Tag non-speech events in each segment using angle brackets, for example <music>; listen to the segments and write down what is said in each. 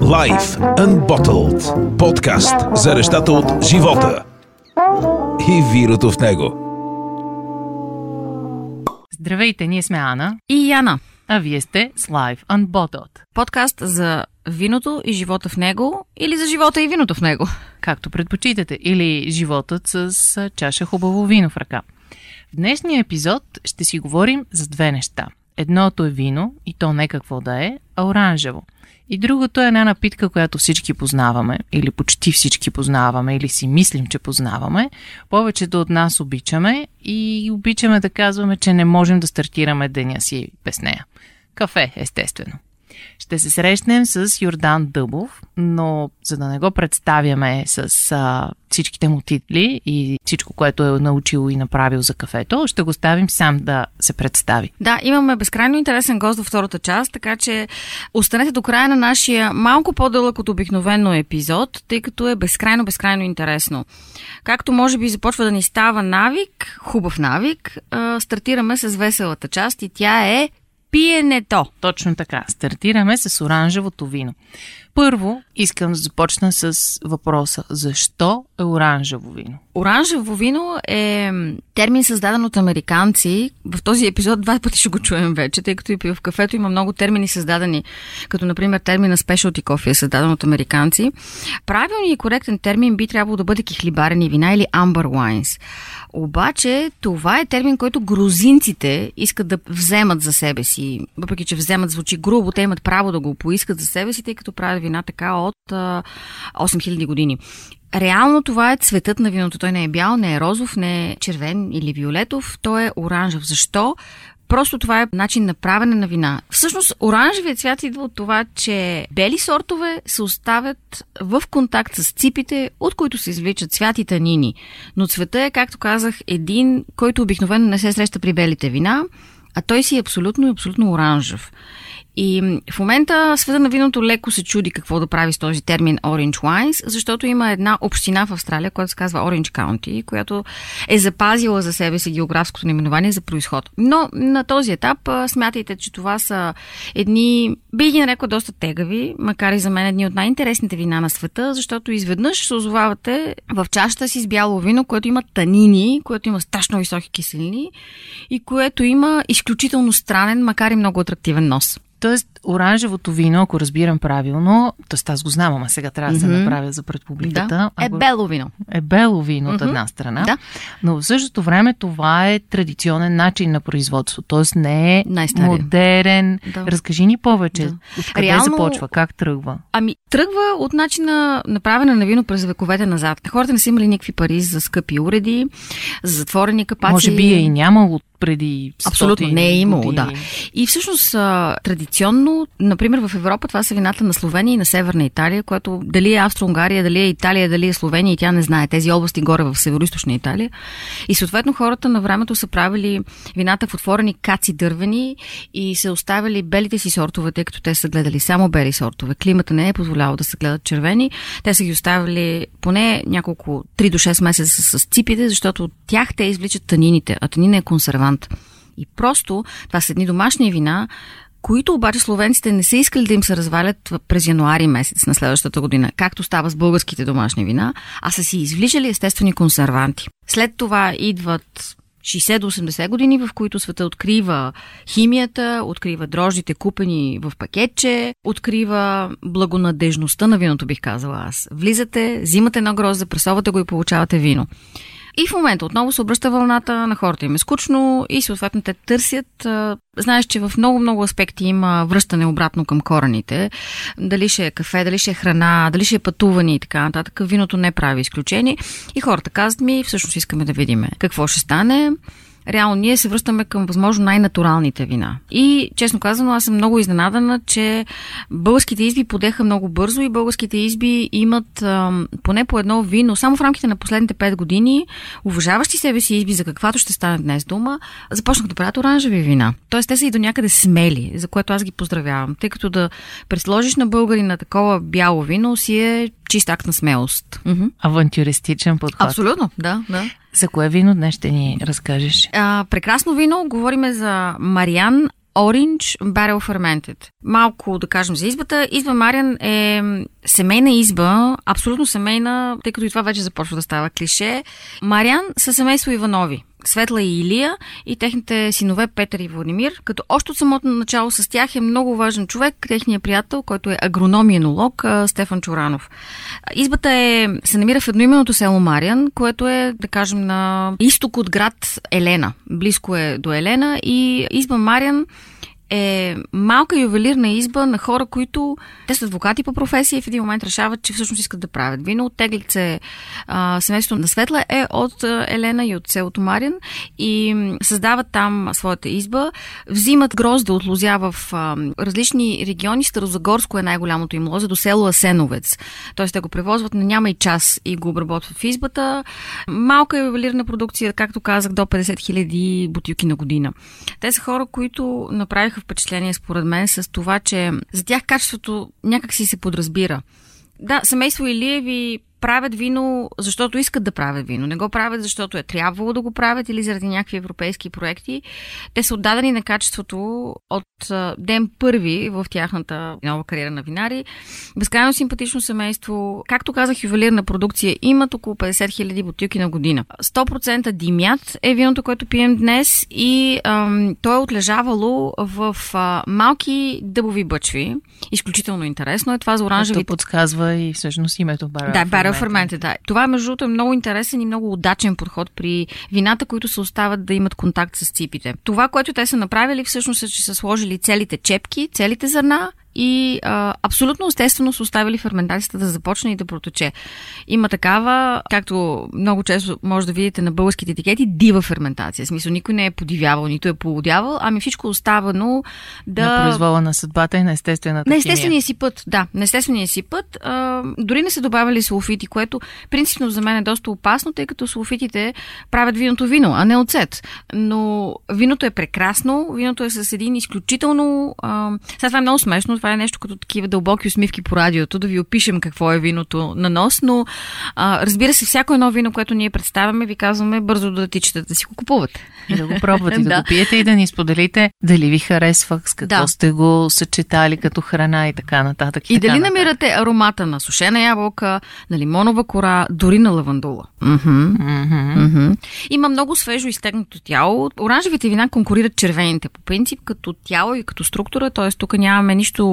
Life Unbottled. Подкаст за нещата от живота и вирото в него. Здравейте, ние сме Ана, И Яна. а вие сте с Life Unbottled. Подкаст за виното и живота в него или за живота и виното в него. Както предпочитате, или животът с чаша хубаво вино в ръка. В днешния епизод ще си говорим за две неща. Едното е вино, и то не какво да е, а оранжево. И другото е една напитка, която всички познаваме, или почти всички познаваме, или си мислим, че познаваме. Повечето от нас обичаме и обичаме да казваме, че не можем да стартираме деня си без нея. Кафе, естествено. Ще се срещнем с Йордан Дъбов, но за да не го представяме с а, всичките му титли и всичко, което е научил и направил за кафето, ще го ставим сам да се представи. Да, имаме безкрайно интересен гост във втората част, така че останете до края на нашия малко по-дълъг от обикновено епизод, тъй като е безкрайно, безкрайно интересно. Както може би започва да ни става навик, хубав навик, а, стартираме с веселата част и тя е пиенето. Точно така. Стартираме с оранжевото вино. Първо искам да започна с въпроса защо е оранжево вино? Оранжево вино е термин създаден от американци. В този епизод два пъти ще го чуем вече, тъй като и в кафето има много термини създадени, като например термина specialty coffee е създаден от американци. Правилният и коректен термин би трябвало да бъде кихлибарени вина или amber wines. Обаче това е термин, който грузинците искат да вземат за себе си. Въпреки, че вземат звучи грубо, те имат право да го поискат за себе си, тъй като правят вина така от а, 8000 години. Реално това е цветът на виното. Той не е бял, не е розов, не е червен или виолетов, той е оранжев. Защо? Просто това е начин на правене на вина. Всъщност, оранжевият цвят идва от това, че бели сортове се оставят в контакт с ципите, от които се извличат цвят и танини. Но цвета е, както казах, един, който обикновено не се среща при белите вина, а той си е абсолютно и абсолютно оранжев. И в момента света на виното леко се чуди какво да прави с този термин Orange Wines, защото има една община в Австралия, която се казва Orange County, която е запазила за себе си географското наименование за происход. Но на този етап смятайте, че това са едни, би ги нарекла доста тегави, макар и за мен едни от най-интересните вина на света, защото изведнъж се озовавате в чашата си с бяло вино, което има танини, което има страшно високи киселини и което има изключително странен, макар и много атрактивен нос. Тоест, оранжевото вино, ако разбирам правилно, т.е. аз го знам, ама сега трябва да се Мгм. направя за пред публиката. Да, е Ако- бело вино. е бело вино от Мгм. една страна, Да. но в същото време това е традиционен начин на производство, т.е. не е Най-стария. модерен. Да. Разкажи ни повече. Да. Откъде Реално- започва? Как тръгва? Ами, тръгва от начина на правене на вино през вековете назад. Хората не са имали никакви пари за скъпи уреди, за затворени капаци. Може би е и нямало преди Абсолютно, стотин не е имало, години. да. И всъщност, традиционно, например в Европа, това са вината на Словения и на Северна Италия, което дали е Австро-Унгария, дали е Италия, дали е Словения и тя не знае. Тези области горе в Северо-Источна Италия. И съответно хората на времето са правили вината в отворени каци дървени и се оставили белите си сортове, тъй като те са гледали само бели сортове. Климата не е позволявал да се гледат червени. Те са ги оставили поне няколко 3 до 6 месеца с, с ципите, защото от тях те извличат танините, а танина е консервант. И просто това са едни домашни вина, които обаче словенците не са искали да им се развалят през януари месец на следващата година, както става с българските домашни вина, а са си извличали естествени консерванти. След това идват 60 до 80 години, в които света открива химията, открива дрождите купени в пакетче, открива благонадежността на виното, бих казала аз. Влизате, взимате едно грозде, пресовате го и получавате вино. И в момента отново се обръща вълната на хората им е скучно и съответно те търсят. Знаеш, че в много-много аспекти има връщане обратно към корените. Дали ще е кафе, дали ще е храна, дали ще е пътуване и така нататък. Виното не прави изключение. И хората казват ми, всъщност искаме да видим какво ще стане. Реално ние се връщаме към възможно най-натуралните вина. И, честно казано, аз съм много изненадана, че българските изби подеха много бързо и българските изби имат ам, поне по едно вино, само в рамките на последните 5 години, уважаващи себе си изби, за каквато ще стане днес дума, започнаха да правят оранжеви вина. Тоест, те са и до някъде смели, за което аз ги поздравявам, тъй като да пресложиш на българи на такова бяло вино си е чист акт на смелост. Мгм. Авантюристичен подход. Абсолютно, да, да. За кое вино днес ще ни разкажеш? А, прекрасно вино. Говориме за Мариан Orange Barrel Fermented. Малко да кажем за избата. Изба Мариан е семейна изба, абсолютно семейна, тъй като и това вече започва да става клише. Мариан са семейство Иванови. Светла и Илия и техните синове Петър и Владимир, като още от самото начало с тях е много важен човек, техният приятел, който е агроном и Стефан Чоранов. Избата е, се намира в едноименото село Мариан, което е, да кажем, на изток от град Елена. Близко е до Елена и изба Мариан е малка ювелирна изба на хора, които те са адвокати по професия и в един момент решават, че всъщност искат да правят вино. Оттеглят семейството на Светла е от Елена и от селото Марин и създават там своята изба. Взимат грозда от лозя в а, различни региони. Старозагорско е най-голямото им лозе до село Асеновец. Тоест те го превозват, но няма и час и го обработват в избата. Малка ювелирна продукция, както казах, до 50 000 бутилки на година. Те са хора, които направиха впечатление според мен с това, че за тях качеството някак си се подразбира. Да, семейство Илиеви правят вино, защото искат да правят вино. Не го правят, защото е трябвало да го правят или заради някакви европейски проекти. Те са отдадени на качеството от ден първи в тяхната нова кариера на винари. Безкрайно симпатично семейство. Както казах, ювелирна продукция имат около 50 000 бутилки на година. 100% димят е виното, което пием днес и ам, то е отлежавало в а, малки дъбови бъчви. Изключително интересно е това за оранжевите. Което подсказва и всъщност името Барел. Да, Барел ферменте, да. Това между другото е много интересен и много удачен подход при вината, които се остават да имат контакт с ципите. Това, което те са направили всъщност е, че са сложили целите чепки, целите зърна и а, абсолютно естествено са оставили ферментацията да започне и да протече. Има такава, както много често може да видите на българските етикети, дива ферментация. В смисъл, никой не е подивявал, нито е полудявал, ами всичко е оставано да... На произвола на съдбата и на естествената На естествения си път, да. На естествения си път. А, дори не са добавили сулфити, което принципно за мен е доста опасно, тъй като сулфитите правят виното вино, а не оцет. Но виното е прекрасно, виното е с един изключително... А... Сега това е много смешно, това е нещо като такива дълбоки усмивки по радиото, да ви опишем какво е виното на нос, но а, разбира се, всяко едно вино, което ние представяме, ви казваме бързо да тичате да си го купувате. И да го пробвате, да, <laughs> да го пиете и да ни споделите дали ви харесва, с какво да. сте го съчетали като храна и така нататък. И, и дали нататък. намирате аромата на сушена ябълка, на лимонова кора, дори на лавандула. Mm-hmm. Mm-hmm. Mm-hmm. Има много свежо изтегнато тяло. Оранжевите вина конкурират червените по принцип, като тяло и като структура, т.е. тук нямаме нищо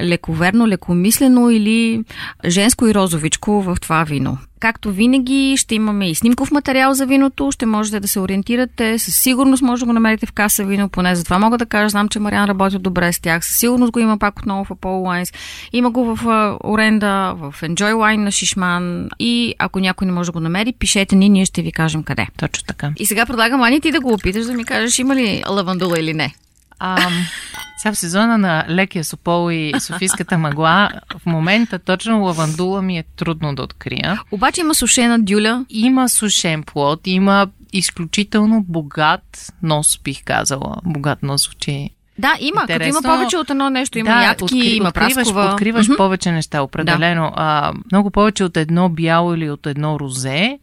лековерно, лекомислено или женско и розовичко в това вино. Както винаги, ще имаме и снимков материал за виното, ще можете да се ориентирате, със сигурност може да го намерите в каса вино, поне за това мога да кажа, знам, че Мариан работи добре с тях, със сигурност го има пак отново в Apollo Wines, има го в Оренда, в Enjoy Wine на Шишман и ако някой не може да го намери, пишете ни, ние ще ви кажем къде. Точно така. И сега предлагам Ани ти да го опиташ, да ми кажеш има ли лавандула или не. Ам, сега в сезона на лекия Сопол и Софийската мъгла, в момента точно лавандула ми е трудно да открия. Обаче има сушена дюля. Има сушен плод, има изключително богат нос, бих казала. Богат нос звучи да, има. Интересно. Като има повече от едно нещо. Има да, ядки, откри, има откриваш, праскова. Откриваш mm-hmm. повече неща, определено. Да. А, много повече от едно бяло или от едно розе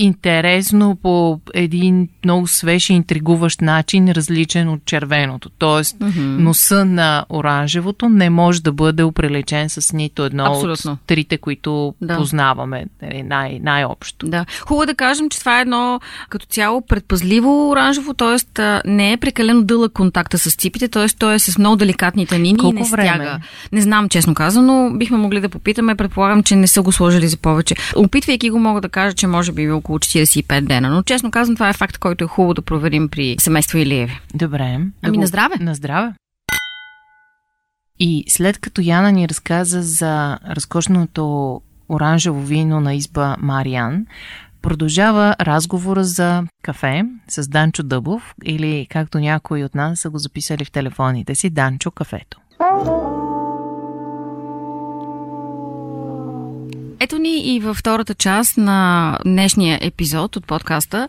интересно по един много свеж и интригуващ начин, различен от червеното. Тоест, mm-hmm. носа на оранжевото не може да бъде оприлечен с нито едно Абсолютно. от трите, които да. познаваме нали, най- най-общо. Да. Хубаво е да кажем, че това е едно като цяло предпазливо оранжево, т.е. не е прекалено дълъг контакта с ципите, т.е. той е с много деликатни танини Колко и не време? стяга. Не знам, честно казано, бихме могли да попитаме, предполагам, че не са го сложили за повече. Опитвайки го, мога да кажа, че може би около 45 дена. Но честно казвам, това е факт, който е хубаво да проверим при семейство Илиеви. Добре. Ами да на здраве. На здраве. И след като Яна ни разказа за разкошното оранжево вино на изба Мариан, продължава разговора за кафе с Данчо Дъбов или както някои от нас са го записали в телефоните си, Данчо кафето. Ето ни и във втората част на днешния епизод от подкаста.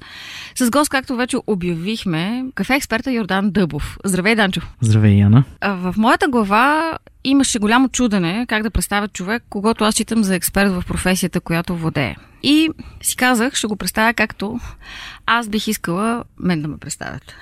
С гост, както вече обявихме, кафе експерта Йордан Дъбов. Здравей, Данчо! Здравей, Яна! В моята глава имаше голямо чудене как да представя човек, когато аз читам за експерт в професията, която владее. И си казах, ще го представя както Аз бих искала мен да ме представят.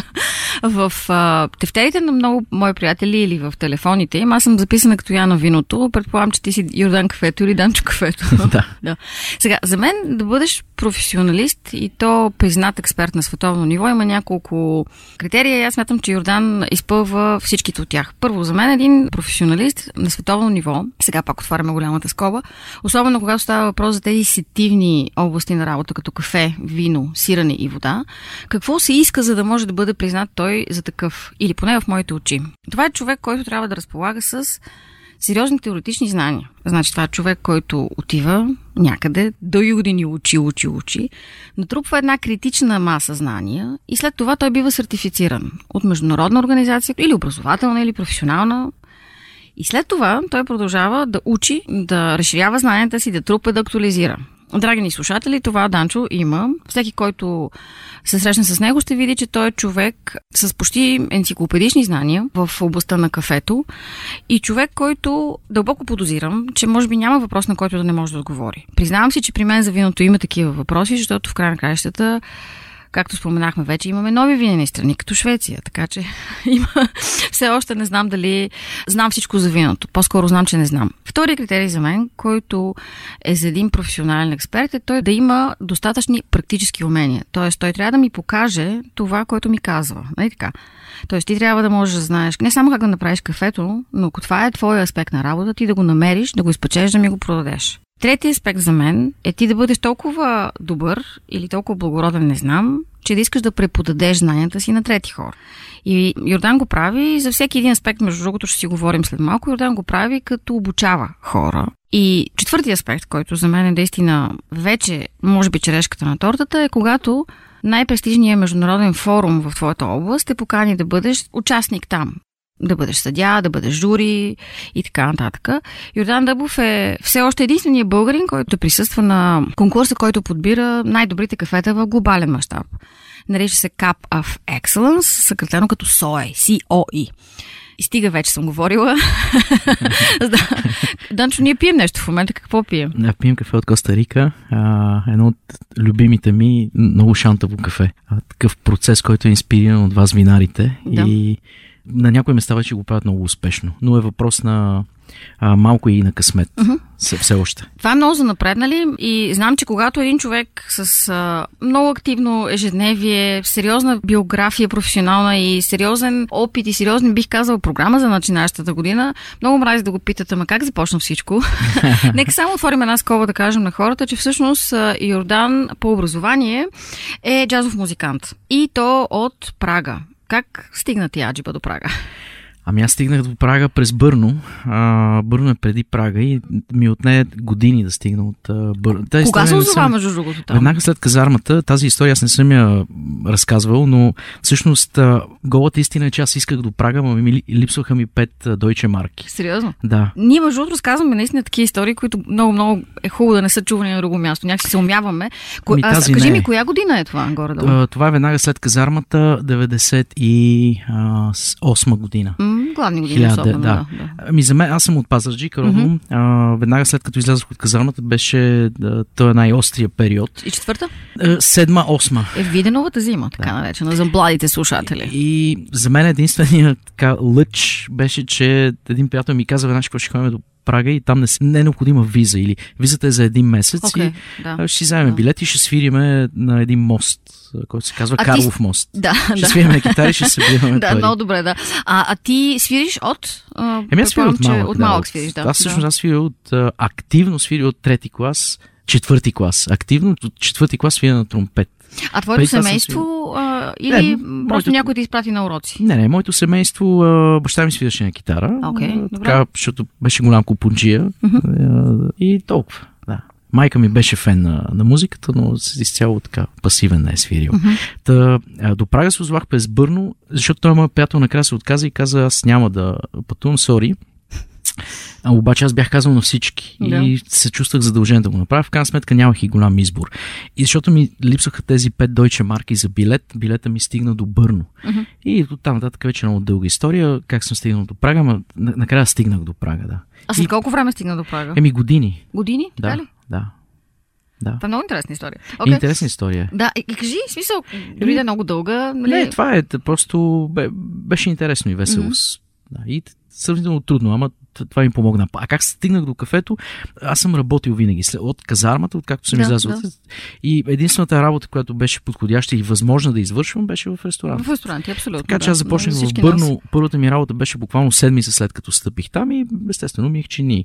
<laughs> в а, тефтерите на много мои приятели или в телефоните им, аз съм записана като Яна Виното. Предполагам, че ти си Йордан Кафето или Данчо Кафето. <laughs> да. <laughs> да. Сега, за мен да бъдеш професионалист и то признат експерт на световно ниво има няколко критерия и аз смятам, че Йордан изпълва всичките от тях. Първо, за мен един професионалист на световно ниво, сега пак отваряме голямата скоба, особено когато става въпрос за тези сетивни области на работа, като кафе, вино, сирене и вода, какво се иска, за да може да бъде признат той за такъв? Или поне в моите очи. Това е човек, който трябва да разполага с сериозни теоретични знания. Значи това е човек, който отива някъде, дълги години учи, учи, учи, натрупва една критична маса знания и след това той бива сертифициран от международна организация или образователна, или професионална. И след това той продължава да учи, да разширява знанията си, да трупа, да актуализира. Драги ни слушатели, това Данчо има. Всеки, който се срещне с него, ще види, че той е човек с почти енциклопедични знания в областта на кафето и човек, който дълбоко подозирам, че може би няма въпрос, на който да не може да отговори. Признавам си, че при мен за виното има такива въпроси, защото в край на краищата Както споменахме вече, имаме нови винени страни, като Швеция, така че <laughs> има... все още не знам дали знам всичко за виното. По-скоро знам, че не знам. Втори критерий за мен, който е за един професионален експерт, е той да има достатъчни практически умения. Тоест, той трябва да ми покаже това, което ми казва. Нали така? Тоест, ти трябва да можеш да знаеш не само как да направиш кафето, но ако това е твой аспект на работа, ти да го намериш, да го изпечеш, да ми го продадеш. Третия аспект за мен е ти да бъдеш толкова добър или толкова благороден, не знам, че да искаш да преподадеш знанията си на трети хора. И Йордан го прави за всеки един аспект, между другото ще си говорим след малко, Йордан го прави като обучава хора. И четвъртия аспект, който за мен е наистина вече, може би, черешката на тортата, е когато най-престижният международен форум в твоята област те покани да бъдеш участник там да бъдеш съдя, да бъдеш жури и така нататък. Йордан Дъбов е все още единственият българин, който присъства на конкурса, който подбира най-добрите кафета в глобален мащаб. Нарича се Cup of Excellence, съкратено като SOE, C-O-E. И стига вече съм говорила. <laughs> Данчо, ние пием нещо в момента. Какво пием? Да, пием кафе от Коста Рика. А, едно от любимите ми, много шантаво кафе. А, такъв процес, който е инспириран от вас, винарите. Да. И на някои места вече го правят много успешно, но е въпрос на а, малко и на късмет. Uh-huh. Все, все още. Това е много занапреднали и знам, че когато един човек с а, много активно ежедневие, сериозна биография професионална и сериозен опит и сериозен, бих казал, програма за начинащата година, много мрази да го питате, ама как започна всичко? <laughs> <laughs> Нека само отворим една скоба да кажем на хората, че всъщност Йордан по образование е джазов музикант. И то от Прага. Как стигна ти Аджиба до Прага? Ами аз стигнах до Прага през Бърно. А, Бърно е преди Прага и ми отне години да стигна от а, Бърно. Тази Кога се озова между другото там? Веднага след казармата. Тази история аз не съм я разказвал, но всъщност а, голата истина е, че аз исках до Прага, но ми липсваха ми пет дойче марки. Сериозно? Да. Ние между другото разказваме наистина такива истории, които много, много е хубаво да не са чувани на друго място. Някакси се умяваме. Ко... Ами, тази а, кажи не. ми, коя година е това горе-долу? Това е веднага след казармата, 98 година. М- главни години Хиляда, особено, да. да. Ами за мен, аз съм от Пазарджик, родом. Mm-hmm. веднага след като излязох от казармата, беше да, той е най-острия период. И четвърта? седма, осма. Е, Виденовата зима, така да. наречена, за младите слушатели. И, и за мен единствения така лъч беше, че един приятел ми каза, веднага, ще ходим до Прага и там не, не е необходима виза или визата е за един месец okay, и да. ще вземем да. билет и ще свириме на един мост, който се казва а Карлов ти... мост. Да, ще да. свириме китари ще се биеме <laughs> Да, много добре, да. А, а ти свириш от? Еми аз свиря от малък. От малък да, свириш, да. Аз всъщност да. аз свиря от, активно свиря от трети клас, четвърти клас. Активно от четвърти клас свиря на тромпет. А твоето семейство а, или не, просто моето... някой те изпрати на уроци? Не, не, моето семейство, а, баща ми свираше на китара. Okay, а, така, защото беше голям купунджия. И толкова, да. Майка ми беше фен на, на музиката, но изцяло така пасивен не е свирил. Uh-huh. Та, а, до Прага се озвах през Бърно, защото той моят приятел накрая се отказа и каза, аз няма да пътувам, сори. А, обаче аз бях казал на всички да. и се чувствах задължен да го направя. В крайна сметка нямах и голям избор. И защото ми липсваха тези пет дойче марки за билет, билета ми стигна до Бърно. Uh-huh. И от там нататък вече много дълга история, как съм стигнал до Прага, но накрая стигнах до Прага, да. А след и... колко време стигна до Прага? Еми години. Години? Да, ли? да. да. Това е много интересна история. Okay. Интересна история. Да, и, и кажи, смисъл, дори да е много дълга. Нали... Не, това е просто бе, беше интересно и весело. Mm-hmm. Да, и сравнително трудно, ама това ми помогна. А как стигнах до кафето? Аз съм работил винаги. От казармата, откакто съм да, излязъл. Да. И единствената работа, която беше подходяща и възможна да извършвам, беше в ресторант. В ресторант, абсолютно. Така че аз започнах да, в Бърно. Нас. Първата ми работа беше буквално седмица след като стъпих там и естествено ми их чини.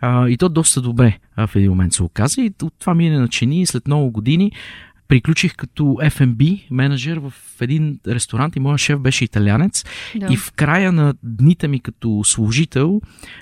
А, и то доста добре а, в един момент се оказа. И от това мине на чини след много години приключих като F&B менеджер в един ресторант и моят шеф беше италянец. Да. И в края на дните ми като служител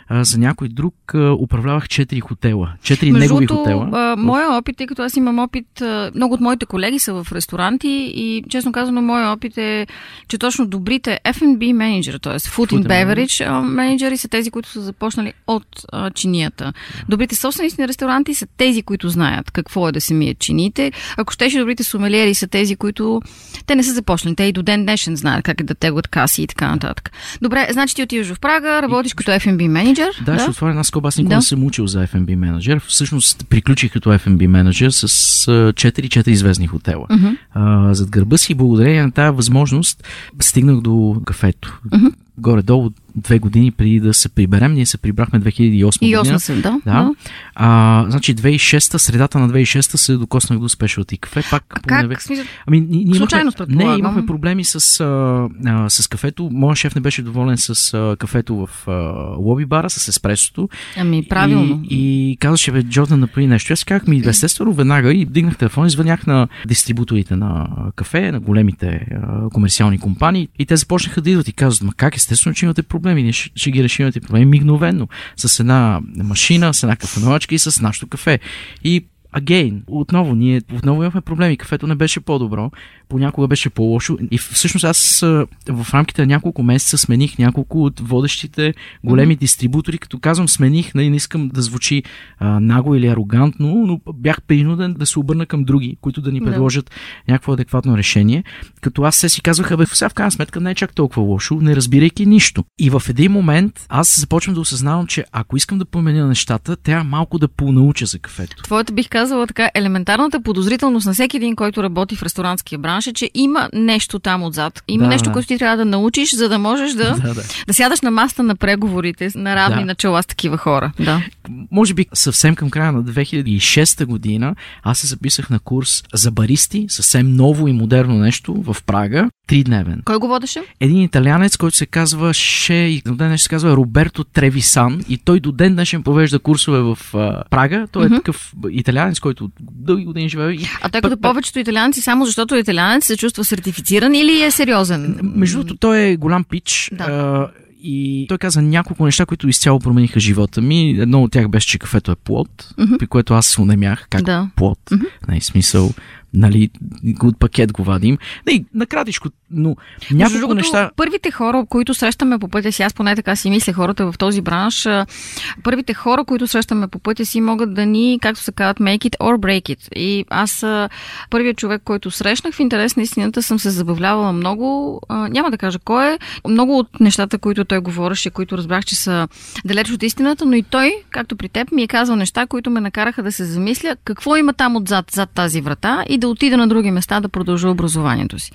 а, за някой друг а, управлявах четири хотела. Четири негови хотела. А, моя опит, тъй като аз имам опит, а, много от моите колеги са в ресторанти и честно казано, моя опит е, че точно добрите F&B менеджери, т.е. Food, Food and Beverage менеджери са тези, които са започнали от а, чинията. Добрите собственици на ресторанти са тези, които знаят какво е да се мият чините. Ако щеше че добрите сумелиери са тези, които те не са започнали. Те и до ден днешен знаят как е да теглят каси и така нататък. Добре, значи ти отиваш в Прага, работиш и... като F&B менеджер. Да, да? ще отворя една скоба. Аз никога да. не съм учил за F&B менеджер. Всъщност приключих като F&B менеджер с 4-4 звездни хотела. Uh-huh. А, зад гърба си, благодарение на тази възможност, стигнах до кафето. Uh-huh. Горе-долу две години преди да се приберем. Ние се прибрахме 2008 година. 8 се, да. да. да. А, значи 2006, средата на 2006 се докоснах до Specialty кафе. Пак а как? Смисъл... Ами, ние Случайно имахме, Не, имахме проблеми с, а, а, с кафето. Моят шеф не беше доволен с а, кафето в а, лоби бара, с еспресото. Ами, правилно. И, и казаше, бе, Джордан, направи нещо. Аз казах ми, естествено, веднага и дигнах телефон и звънях на дистрибуторите на кафе, на големите а, комерциални компании. И те започнаха да идват и казват, ма как естествено, че имате проблеми, ние ще, ще ги решим тези проблеми мигновено, с една машина, с една кафеновачка и с нашото кафе. И again, отново, ние отново имахме проблеми. Кафето не беше по-добро, понякога беше по-лошо. И всъщност аз в рамките на няколко месеца смених няколко от водещите големи mm-hmm. дистрибутори. Като казвам смених, нали, не искам да звучи а, наго или арогантно, но бях принуден да се обърна към други, които да ни предложат yeah. някакво адекватно решение. Като аз се си казвах, бе, сега в крайна сметка не е чак толкова лошо, не разбирайки нищо. И в един момент аз започвам да осъзнавам, че ако искам да променя нещата, трябва малко да понауча за кафето. Твоята бих казала така, елементарната подозрителност на всеки един, който работи в ресторантския бранш е, че има нещо там отзад. Има да, нещо, да. което ти трябва да научиш, за да можеш да, <laughs> да, да. да сядаш на маста на преговорите на равни да. начала с такива хора. Да. Може би съвсем към края на 2006 година аз се записах на курс за баристи, съвсем ново и модерно нещо в Прага, тридневен. Кой го водеше? Един италианец, който се казва Ше, и до ден се казва Роберто Тревисан и той до ден днешен провежда курсове в uh, Прага. Той mm-hmm. е такъв италианец, който дълги години живее. И... А той като повечето италианци, само защото е италианец, се чувства сертифициран или е сериозен? Между другото, той е голям пич. Да. И той каза няколко неща, които изцяло промениха живота ми. Едно от тях беше, че кафето е плод, mm-hmm. при което аз се унемях как да. плод. Mm-hmm. Най- смисъл нали, от пакет го вадим. Не, накратичко, но няколко другото, неща... Първите хора, които срещаме по пътя си, аз поне така си мисля хората в този бранш, първите хора, които срещаме по пътя си, могат да ни, както се казват, make it or break it. И аз, първият човек, който срещнах, в интерес на истината, съм се забавлявала много. Няма да кажа кой е. Много от нещата, които той говореше, които разбрах, че са далеч от истината, но и той, както при теб, ми е казал неща, които ме накараха да се замисля какво има там отзад, зад тази врата и да отида на други места да продължа образованието си.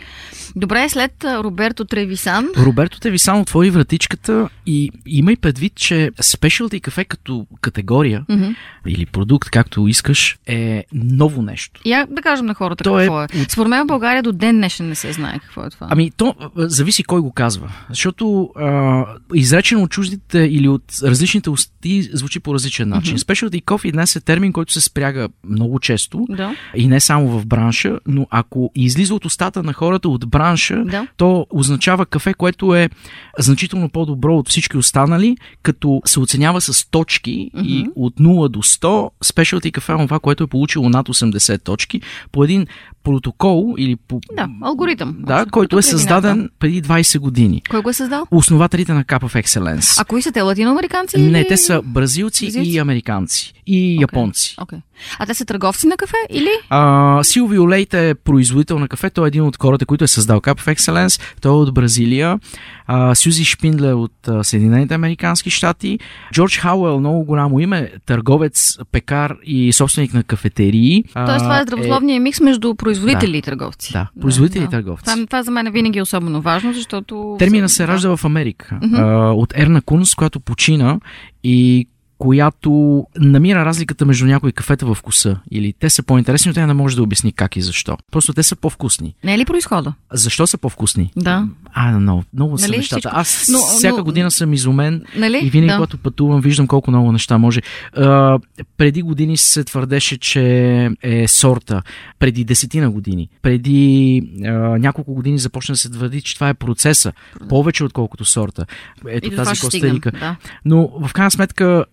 Добре, след Роберто Тревисан. Роберто Тревисан отвори вратичката и имай предвид, че спешалти кафе като категория mm-hmm. или продукт, както искаш, е ново нещо. Я да кажем на хората то какво е. е. Според мен в България до ден днешен не се знае какво е това. Ами, то зависи кой го казва. Защото а, изречено от чуждите или от различните усти звучи по различен начин. Mm-hmm. Specialty coffee днес е термин, който се спряга много често да. и не само в бранша, но ако излиза от устата на хората от бранша, да. то означава кафе, което е значително по-добро от всички останали, като се оценява с точки mm-hmm. и от 0 до 100 спешалти кафе е това, което е получило над 80 точки по един протокол или по... Да, алгоритъм. Да, който е създаден вината. преди 20 години. Кой го е създал? Основателите на Cup of Excellence. А кои са те? Латиноамериканци? Не, или... те са бразилци, Бразилци? и американци. И японци. Окей. А те са търговци на кафе или? А, Силвио Лейт е производител на кафе. Той е един от хората, които е създал Cup of Excellence. Той е от Бразилия. А, Сюзи Шпиндлер от а, Съединените Американски щати. Джордж Хауел, много голямо име, търговец, пекар и собственик на кафетерии. Тоест това е здравословният микс между производители и търговци. Да, производители и търговци. Това, това за мен е винаги особено важно, защото... Термина се да. ражда в Америка. А, от Ерна Кунс, която почина и която намира разликата между някои кафета в вкуса. Или те са по-интересни, но тя не може да обясни как и защо. Просто те са по-вкусни. Не е ли происхода? Защо са по-вкусни? Да. А, много, много са Нали, нещата. всичко- Аз Но- всяка но- година съм изумен Нали? и винаги, да. когато пътувам, виждам колко много неща може. А, преди години се твърдеше, че е сорта. Преди десетина години. Преди а, няколко години започна да се твърди, че това е процеса. Повече отколкото сорта. Ето И тази. Рика. Да. Но в крайна сметка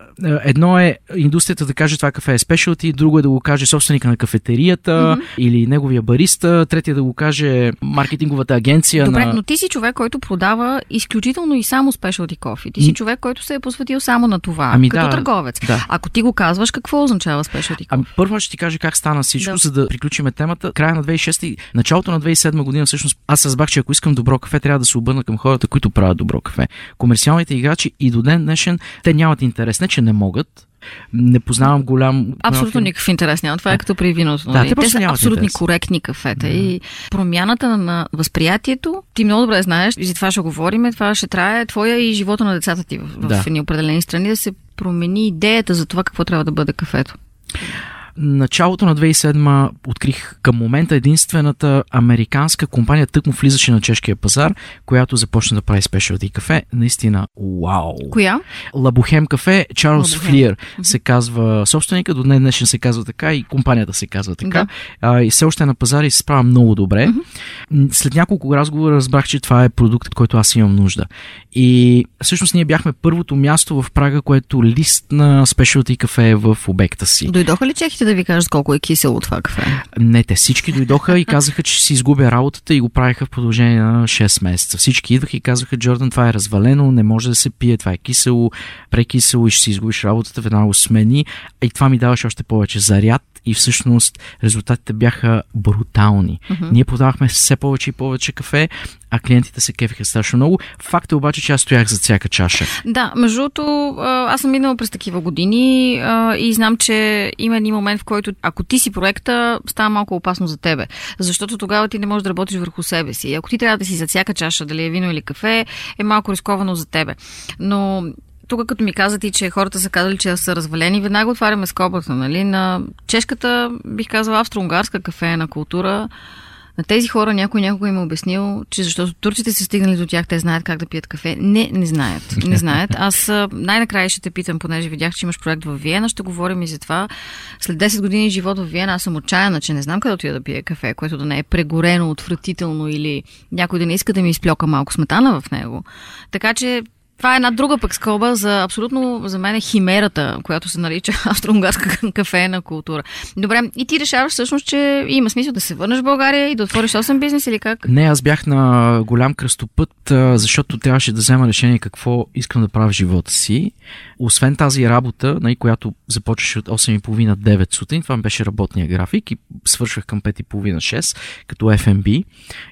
едно е индустрията да каже това кафе е спешалти, друго е да го каже собственика на кафетерията mm-hmm. или неговия бариста, третия да го каже маркетинговата агенция Добре, на... но ти си човек, който продава изключително и само specialty кофи. Ти си човек, който се е посветил само на това, Ами като да, търговец. да. Ако ти го казваш, какво означава specialty кофи? Ами, първо ще ти кажа как стана всичко, Да. за да приключиме темата. Края на 2006 и началото на 2007 година всъщност аз разбрах, че ако искам добро кафе, трябва да се обърна към хората, които правят добро кафе. Комерциалните играчи и до ден днешен те нямат интерес. Не, че не могат. Не познавам голям... Абсолютно никакъв интерес няма. Това е като при виното. Да, нали? те те са абсолютно интерес. коректни кафета. И промяната на възприятието, ти много добре знаеш, и за това ще говорим, това ще трае твоя и живота на децата ти в, в Да. едни определени страни, да се промени идеята за това какво трябва да бъде кафето. Началото на 2007 открих към момента единствената американска компания, тъкмо влизаше на чешкия пазар, която започна да прави спешалти кафе. Наистина, вау! Коя? Лабухем кафе, Чарлз Лабухем. Флиер се казва собственика, до днес днешен се казва така и компанията се казва така. Да. А, и все още е на пазара и се справя много добре. След няколко разговора разбрах, че това е продукт, който аз имам нужда. И всъщност ние бяхме първото място в Прага, което лист на спешалти кафе е в обекта си. Дойдоха ли чехите да ви кажат колко е кисело това кафе? Не, те всички дойдоха и казаха, че си изгубя работата и го правиха в продължение на 6 месеца. Всички идваха и казаха, Джордан, това е развалено, не може да се пие, това е кисело, прекисело и ще си изгубиш работата, веднага го смени. И това ми даваше още повече заряд и всъщност резултатите бяха брутални. Mm-hmm. Ние продавахме все повече и повече кафе, а клиентите се кефиха страшно много. Факт е обаче, че аз стоях за всяка чаша. Да, между другото, аз съм минала през такива години и знам, че има един момент, в който ако ти си проекта, става малко опасно за тебе. Защото тогава ти не можеш да работиш върху себе си. Ако ти трябва да си за всяка чаша, дали е вино или кафе, е малко рисковано за тебе. Но тук като ми каза ти, че хората са казали, че са развалени, веднага отваряме скобата, нали? На чешката, бих казала, австро-унгарска кафеена култура, на тези хора някой някога им е обяснил, че защото турците са стигнали до тях, те знаят как да пият кафе. Не, не знаят. Не знаят. Аз най-накрая ще те питам, понеже видях, че имаш проект в Виена, ще говорим и за това. След 10 години живот в Виена, аз съм отчаяна, че не знам къде отида да пия кафе, което да не е прегорено, отвратително или някой да не иска да ми изплёка малко сметана в него. Така че това е една друга пък скоба за абсолютно за мен е химерата, която се нарича <laughs> австро-унгарска кафеена култура. Добре, и ти решаваш всъщност, че има смисъл да се върнеш в България и да отвориш 8 бизнес или как? Не, аз бях на голям кръстопът, защото трябваше да взема решение какво искам да правя в живота си. Освен тази работа, на която започваше от 8.30-9 сутрин, това беше работния график и свършвах към 5.30-6 като FMB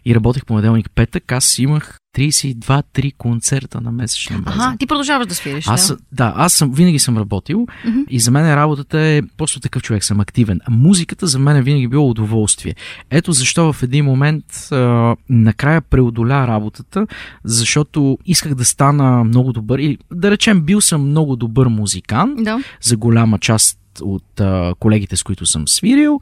и работех понеделник петък, аз имах 32-3 концерта на месечна база. Ага, ти продължаваш да свириш. Аз, да? да, аз съм, винаги съм работил mm-hmm. и за мен работата е просто такъв човек, съм активен. А музиката за мен е винаги било удоволствие. Ето защо в един момент а, накрая преодоля работата, защото исках да стана много добър и да речем бил съм много добър музикант Да. за голяма част от а, колегите, с които съм свирил,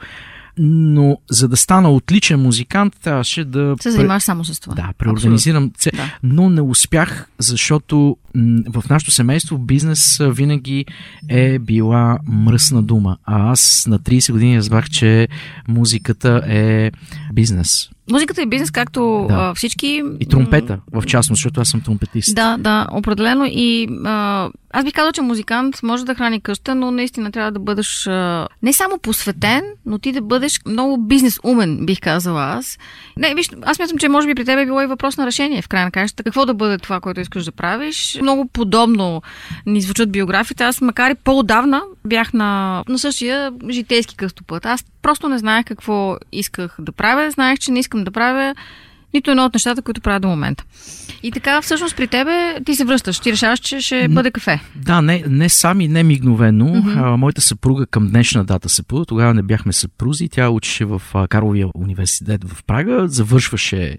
но за да стана отличен музикант, трябваше да... Се занимаваш само с това. Да, преорганизирам. Це... Да. Но не успях, защото в нашото семейство бизнес винаги е била мръсна дума. А аз на 30 години разбрах, че музиката е бизнес. Музиката е бизнес, както Да. а, всички. И тромпета, в частност, защото аз съм тромпетист. Да, да, определено. И а, аз бих казала, че музикант може да храни къща, но наистина трябва да бъдеш а, не само посветен, но ти да бъдеш много бизнес умен, бих казала аз. Не, виж, аз мятам, че може би при теб е било и въпрос на решение в края на краищата. Какво да бъде това, което искаш да правиш? Много подобно ни звучат биографиите. Аз, макар и по-давна, бях на, на същия житейски кръстопът. Аз просто не знаех какво исках да правя. Знаех, че не искам да правя нито едно от нещата, които правя до момента. И така, всъщност при тебе ти се връщаш, ти решаваш, че ще бъде кафе. Да, не, не сами, не мигновено. Mm-hmm. А, моята съпруга към днешна дата съпруга, тогава не бяхме съпрузи, тя учеше в а, Карловия университет в Прага, завършваше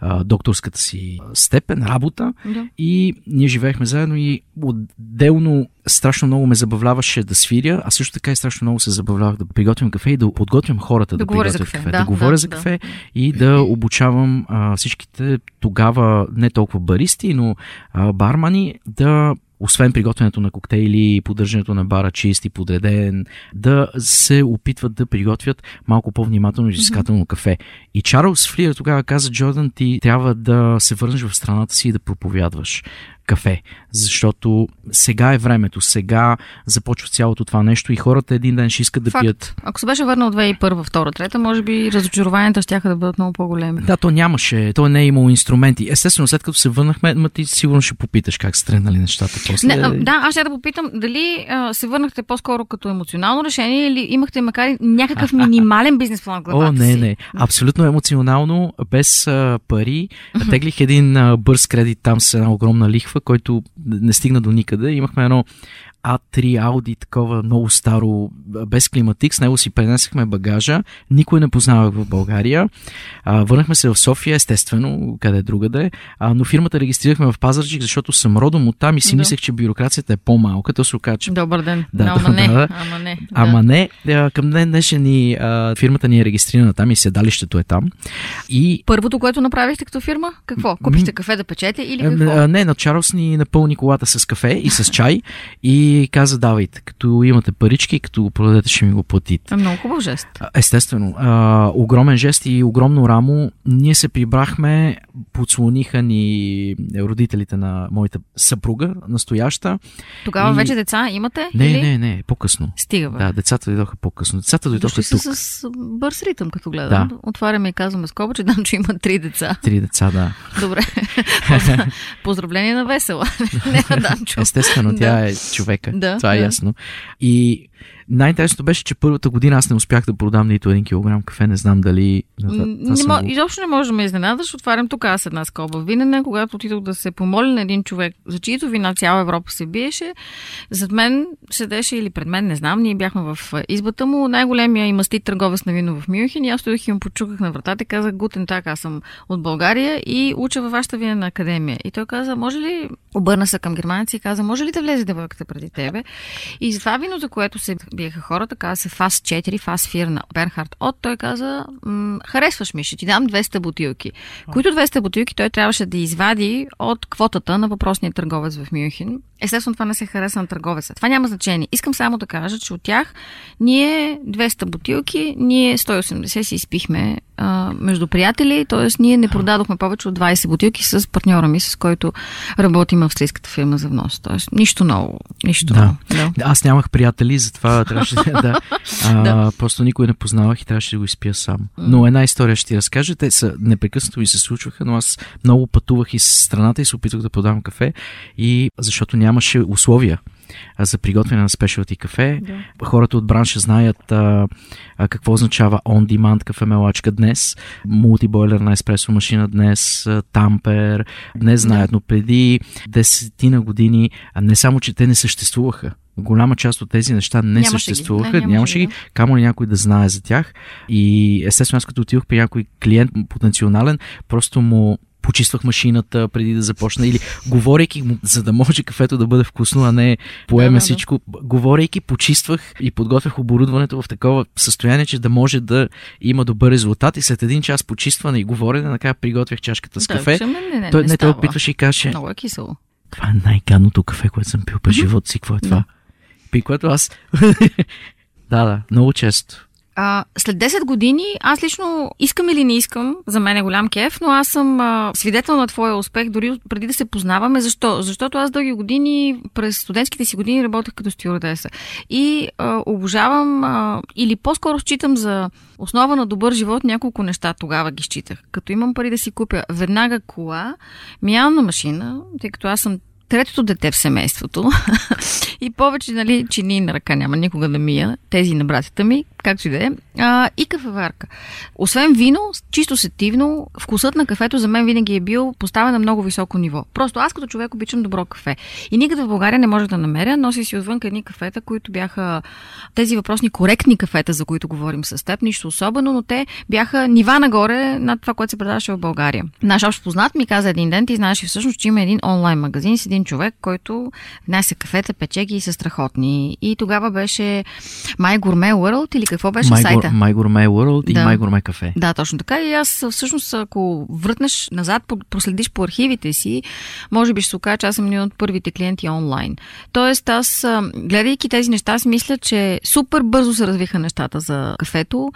а, докторската си степен, работа Да. и ние живеехме заедно и отделно страшно много ме забавляваше да свиря, а също така и страшно много се забавлявах да приготвям кафе и да подготвям хората да, Да приготвят кафе, кафе, да, да, говоря да, за да. кафе и да обучавам а, всичките тогава не толкова баристи, но а, бармани да освен приготвянето на коктейли, поддържането на бара чист и подреден, да се опитват да приготвят малко по-внимателно и изискателно кафе. И Чарлз Флиер тогава каза, Джордан, ти трябва да се върнеш в страната си и да проповядваш кафе, защото сега е времето, сега започва цялото това нещо и хората един ден ще искат да Факт. пият. Ако се беше върнал 2001, 2, 3, може би разочарованията ще да бъдат много по-големи. Да, то нямаше, то не е имало инструменти. Естествено, след като се върнахме, ма ти сигурно ще попиташ как са тръгнали нещата после. Не, а, да, аз ще да попитам дали а, се върнахте по-скоро като емоционално решение или имахте макар и някакъв <laughs> минимален бизнес план в главата О, не, си. не. Абсолютно емоционално, без а, пари. <laughs> Теглих един а, бърз кредит там с една огромна лихва, който не стигна до никъде. Имахме едно А3 Ауди, такова много старо, без климатик. С него си пренесахме багажа. Никой не познавах в България. А, върнахме се в София, естествено, къде другаде. А, но фирмата регистрирахме в Пазарджик, защото съм родом от там и си Да. мислех, че бюрокрацията е по-малка. То се оказа, че Добър ден. Да, ама да, не, да. ама не. Ама не, а, към ден днешен ни, а, фирмата ни е регистрирана там и седалището е там. И Първото, което направихте като фирма, какво? Купихте кафе да печете или какво? не, на Чарлз ни напълни колата с кафе и с чай <laughs> и каза давайте, като имате парички, като го продадете ще ми го платите. Е много хубав жест. Естествено, а, огромен жест и огромно рамо. Ние се прибрахме, подслониха ни родителите на моята съпруга, настояща. Тогава И- вече деца имате? Не, или? не, не, по-късно. Стига, бе. Да, децата дойдоха по-късно. Децата дойдоха Дошли тук. с бърз ритъм, като гледам. Да. Отваряме и казваме скоба, <laughs> че Данчо има три деца. Три деца, да. Добре. <laughs> Поздравление на Весела. <laughs> не на Данчо. Естествено, Да. тя е човека. Да, Това е да. ясно. И най-интересното беше, че първата година аз не успях да продам нито един килограм кафе. Не знам дали. Не, съм мо, го- изобщо не може да ме изненадаш. Отварям тук аз една скоба. Винене, когато отидох да се помоля на един човек, за чието вина цяла Европа се биеше, зад мен седеше или пред мен, не знам, ние бяхме в избата му, най-големия и мастит търговец на вино в Мюнхен и аз стоях и му почуках на вратата и казах, гутен так, аз съм от България и уча във вашата винена академия. И той каза, може ли, обърна се към германци и каза, може ли да влезе девойката преди тебе? И за това вино, за което се биеха хората, каза се ФАС 4, ФАС Фир на Берхард От, той каза, харесваш ми, ще ти дам 200 бутилки. Които 200 бутилки той трябваше да извади от квотата на въпросния търговец в Мюнхен. Естествено, това не се хареса на търговеца. Това няма значение. Искам само да кажа, че от тях ние 200 бутилки, ние 180 си изпихме а, между приятели, т.е. ние не продадохме повече от 20 бутилки с партньора ми, с който работим в австрийската фирма за внос. Т.е. нищо ново. Нищо Да. ново. Да. Аз нямах приятели, затова трябваше <laughs> да. А, Да. Просто никой не познавах и трябваше да го изпия сам. Но една история ще ти разкажа. Те са непрекъснато ми се случваха, но аз много пътувах из страната и се опитвах да продавам кафе. И защото нямаше условия за приготвяне на спешалти кафе. Да. Хората от бранша знаят а, а, какво означава on-demand кафемелачка днес, мултибойлерна еспресо машина днес, тампер, днес знаят, но преди десетина години не само, че те не съществуваха, голяма част от тези неща не Нямаше ги. съществуваха, Не, нямаше нямаше ги, ги, камо ли някой да знае за тях. И естествено, аз като отидох при някой клиент потенциален, просто му почиствах машината преди да започна или говорейки за да може кафето да бъде вкусно, а не поеме Да, да, да. всичко. Говорейки, почиствах и подготвях оборудването в такова състояние, че да може да има добър резултат. И след един час почистване и говорене, накрая приготвях чашката с Да, кафе. че, не, не, той, не не, става. опитваше и каже, Много е кисело. това е най-гадното кафе, което съм пил през живота си. Какво е това? При което аз... <laughs> да, да, много често. А, след 10 години, аз лично искам или не искам, за мен е голям кеф, но аз съм а, свидетел на твоя успех, дори преди да се познаваме. Защо? Защото аз дълги години, през студентските си години, работех като стюардеса. И а, обожавам, а, или по-скоро считам за основа на добър живот няколко неща тогава ги считах. Като имам пари да си купя веднага кола, миялна машина, тъй като аз съм третото дете в семейството <laughs> и повече, нали, чини на ръка няма никога да мия, тези на братята ми, както и да е, и кафеварка. Освен вино, чисто сетивно, вкусът на кафето за мен винаги е бил поставен на много високо ниво. Просто аз като човек обичам добро кафе. И никъде в България не може да намеря, носи си отвън едни кафета, които бяха тези въпросни коректни кафета, за които говорим с теб, нищо особено, но те бяха нива нагоре над това, което се предаваше в България. Наш общ познат ми каза един ден, ти знаеш всъщност, че има един онлайн магазин с един човек, който внася кафета, пече ги и са страхотни. И тогава беше My Gourmet World или какво беше My, сайта? My Gourmet World и Да. My Gourmet Cafe. Да, точно така. И аз всъщност, ако въртнеш назад, проследиш по архивите си, може би ще се окаже, че аз съм един от първите клиенти онлайн. Тоест, аз, гледайки тези неща, аз мисля, че супер бързо се развиха нещата за кафето.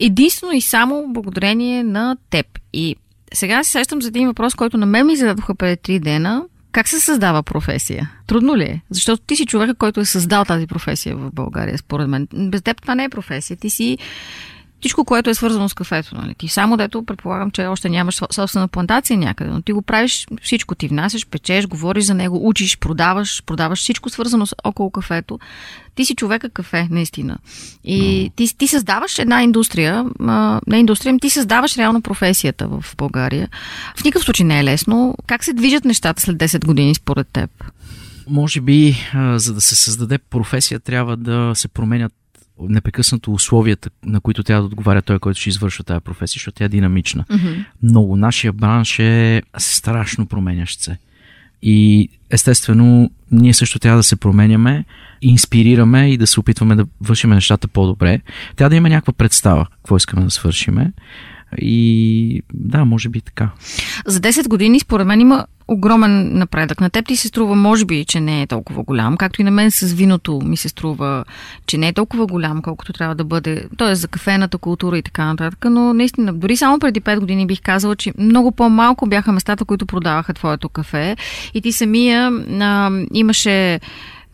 Единствено и само благодарение на теб. И сега се сещам за един въпрос, който на мен ми зададоха преди три дена. Как се създава професия? Трудно ли е? Защото ти си човека, който е създал тази професия в България, според мен. Без теб това не е професия. Ти си всичко, което е свързано с кафето. Нали? Ти само дето предполагам, че още нямаш со- собствена плантация някъде, но ти го правиш всичко. Ти внасяш, печеш, говориш за него, учиш, продаваш, продаваш всичко свързано с около кафето. Ти си човека кафе, наистина. И ти, ти създаваш една индустрия, а, не индустрия, ти създаваш реално професията в България. В никакъв случай не е лесно. Как се движат нещата след 10 години според теб? Може би, за да се създаде професия, трябва да се променят непрекъснато условията, на които трябва да отговаря той, който ще извършва тази професия, защото тя е динамична. Mm-hmm. Много. Нашия бранш е страшно променящ се. И естествено, ние също трябва да се променяме, инспирираме и да се опитваме да вършим нещата по-добре. Трябва да има някаква представа, какво искаме да свършиме. И да, може би така. За 10 години, според мен, има огромен напредък. На теб ти се струва, може би, че не е толкова голям, както и на мен с виното ми се струва, че не е толкова голям, колкото трябва да бъде, т.е. за кафената култура и така нататък, но наистина, дори само преди 5 години бих казала, че много по-малко бяха местата, които продаваха твоето кафе и ти самия а, имаше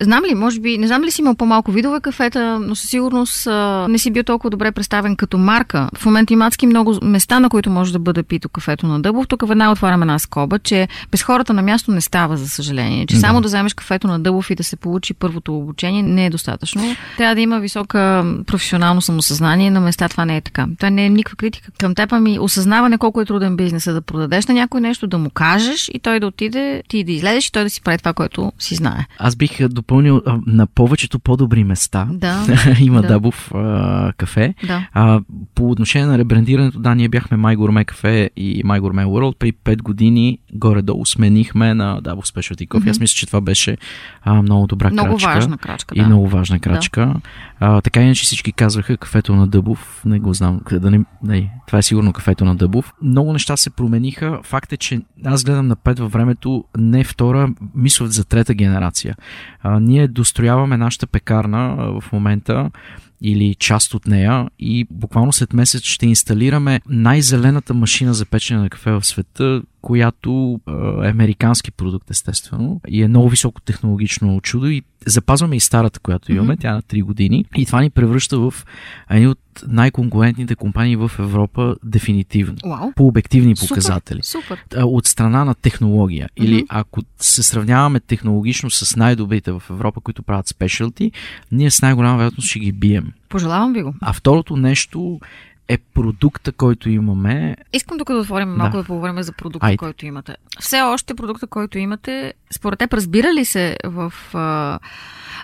Знам ли, може би, не знам ли си имал по-малко видове кафета, но със сигурност а, не си бил толкова добре представен като марка. В момента има адски много места, на които може да бъде пито кафето на Дъбов. Тук веднага отварям една скоба, че без хората на място не става, за съжаление. Че Да. само да вземеш кафето на Дъбов и да се получи първото обучение не е достатъчно. Трябва да има висока професионално самосъзнание. На места това не е така. Това не е никаква критика към теб, ами осъзнаване колко е труден бизнес да продадеш на някой нещо, да му кажеш и той да отиде, ти да излезеш и той да си прави това, което си знае. Аз бих допълнил а, на повечето по-добри места. Да. <laughs> Има Да. Дъбов а, кафе. Да. А, по отношение на ребрандирането, да, ние бяхме My Gourmet Cafe и My Gourmet World. При 5 години горе-долу сменихме на Дъбов Specialty Coffee. Аз мисля, че това беше а, много добра Много крачка. важна крачка, И да. много важна крачка. А, така иначе всички казваха кафето на Дъбов. Не го знам. Да не, не, това е сигурно кафето на Дъбов. Много неща се промениха. Факт е, че аз гледам напред във времето не втора, мисля за трета генерация. А, ние дострояваме нашата пекарна а, в момента или част от нея и буквално след месец ще инсталираме най-зелената машина за печене на кафе в света, която а, е американски продукт, естествено, и е много високо технологично чудо и запазваме и старата, която имаме, тя е на 3 години и това ни превръща в едни от най-конкурентните компании в Европа дефинитивно. Вау. По обективни Супер, показатели Супер. а, от страна на технология. Или Мгм. ако се сравняваме технологично с най-добрите в Европа, които правят спешалти, ние с най-голяма вероятност ще ги бием. Пожелавам ви го. А второто нещо е продукта, който имаме. Искам тук да отворим малко Да. да, поговорим за продукта, Айде. който имате. Все още продукта, който имате, според теб разбира ли се в... А...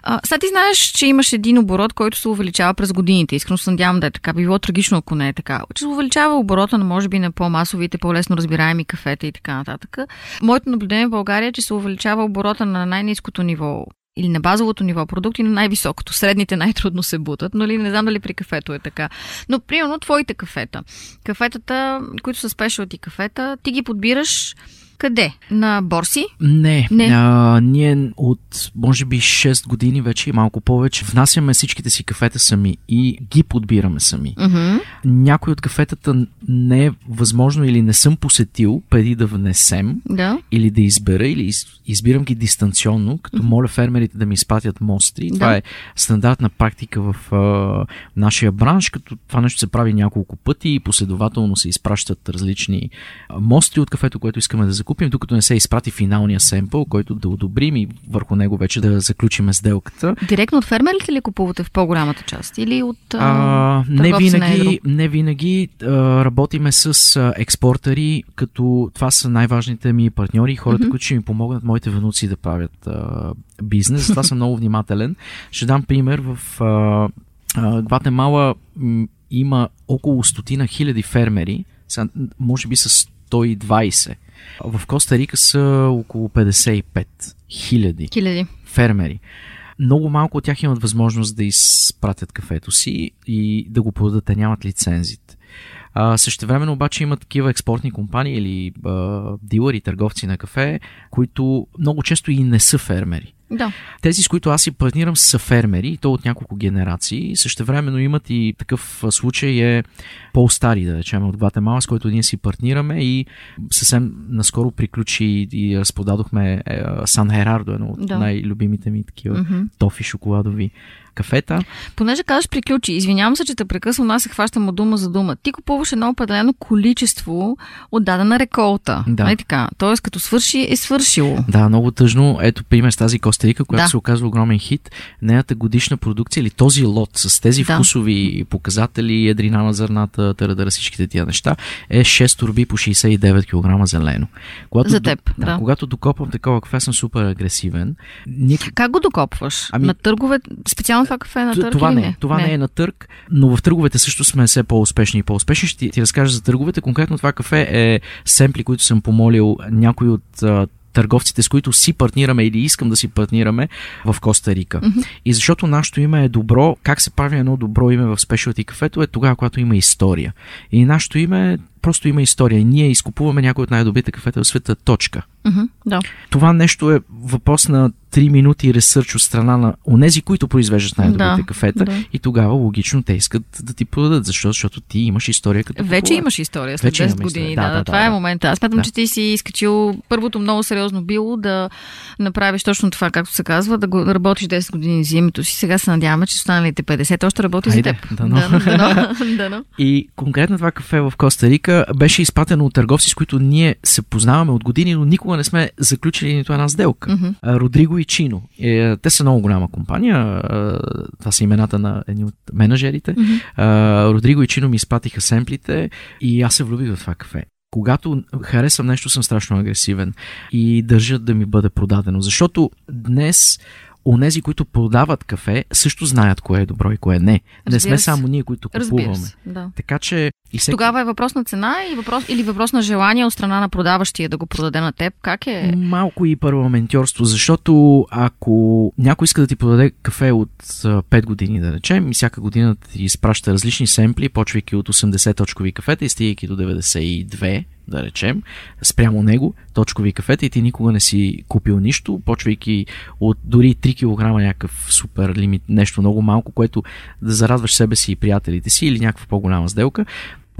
А, сега ти знаеш, че имаш един оборот, който се увеличава през годините. Искрено се надявам да е така. Би било трагично, ако не е така. Че се увеличава оборота на, може би, на по-масовите, по-лесно разбираеми кафета и така нататък. Моето наблюдение в България е, че се увеличава оборота на най-низкото ниво или на базовото ниво продукти на най-високото. Средните най-трудно се бутат, но ли не знам дали при кафето е така. Но, примерно, твоите кафета. Кафетата, които са спешалти кафета, ти ги подбираш Къде? На борси? Не. Не. А, ние от, може би, 6 години вече и малко повече внасяме всичките си кафета сами и ги подбираме сами. Мгм. Някои от кафетата не е възможно или не съм посетил преди да внесем Да. или да избера, или из, избирам ги дистанционно, като моля фермерите да ми изпратят мостри. Това Да. е стандартна практика в а, нашия бранш, като това нещо се прави няколко пъти и последователно се изпращат различни а, мостри от кафето, което искаме да закупим, докато не се изпрати финалния семпъл, който да одобрим и върху него вече да заключим сделката. Директно от фермерите ли купувате в по-голямата част? Или от а, не винаги, не винаги а, работиме с а, експортери, като това са най-важните ми партньори, хората, които ще ми помогнат моите внуци да правят а, бизнес. Това съм много внимателен. Ще дам пример. В а, а, Гватемала м, има около стотина хиляди фермери, сега, може би са 120. В Коста Рика са около 55 хиляди фермери. Много малко от тях имат възможност да изпратят кафето си и да го продадат. Те нямат лицензите. А, същевременно обаче има такива експортни компании или а, дилъри, търговци на кафе, които много често и не са фермери. Да. Тези, с които аз си партнирам, са фермери, и то от няколко генерации. Същевременно имат и такъв случай е по-стари, да речем, от Гватемала, с който ние си партнираме и съвсем наскоро приключи и разпродадохме е, Сан Херардо, едно от Да. най-любимите ми такива Мгм. тофи шоколадови кафета. Понеже казваш приключи, извинявам се, че те прекъсвам, аз се хващам от дума за дума. Ти купуваш едно определено количество от дадена реколта. Да. Нали така? Тоест, като свърши, е свършило. Да, много тъжно. Ето пример с тази Коста Рика, която Да. се оказва огромен хит. Нейната годишна продукция или този лот с тези Да. вкусови показатели, едрина на зърната, тарадара, всичките тия неща, е 6 турби по 69 кг зелено. Когато За до- теб, да. Когато докопвам такова кафе, съм супер агресивен. Ние Как го докопваш? Ами- на търгове, специално това кафе е на търг това не, това не. е на търг, но в търговете също сме все по-успешни и по-успешни. Ще ти, ти разкажа за търговете. Конкретно това кафе е семпли, които съм помолил някой от а, търговците, с които си партнираме или искам да си партнираме в Коста Рика. Mm-hmm. И защото нашето име е добро, как се прави едно добро име в спешалти кафето е тогава, когато има история. И нашето име просто има история. Ние изкупуваме някои от най-добрите кафета в света. Точка. Мгм, Да. Това нещо е въпрос на 3 минути ресърч от страна на онези, които произвеждат най-добрите Да, кафета да. и тогава логично те искат да ти продадат. Защо? Защото ти имаш история като Вече купувач. имаш история след Вече 10 имаме години. история. Да, Да, да, да, това да, е да. момента. Аз смятам, Да. че ти си изкачил първото много сериозно било да направиш точно това, както се казва, да, го, работиш 10 години за името си. Сега се надяваме, че останалите 50 още работи за Хайде, теб. Дано, дано, дано. <laughs> И конкретно това кафе в Коста Рика беше изпратено от търговци, с които ние се познаваме от години, но никога не сме заключили нито една сделка. А, Родриго и Чино. Е, те са много голяма компания. Това са имената на едни от менеджерите. А, Родриго и Чино ми изпратиха семплите и аз се влюбих в това кафе. Когато харесвам нещо, съм страшно агресивен и държа да ми бъде продадено. Защото днес онези, които продават кафе, също знаят кое е добро и кое не. Не Разбира сме се. само ние, които купуваме. се. Да. Така че и всеки... Тогава е въпрос на цена и въпрос, или въпрос на желание от страна на продаващия да го продаде на теб. Как е? Малко и парламентьорство, защото ако някой иска да ти продаде кафе от а, 5 години, да речем, и всяка година ти изпраща различни семпли, почвайки от 80 точкови кафета и стигайки до 92, да речем, спрямо него, точкови кафета и ти никога не си купил нищо, почвайки от дори 3 кг някакъв супер лимит, нещо много малко, което да зарадваш себе си и приятелите си или някаква по-голяма сделка,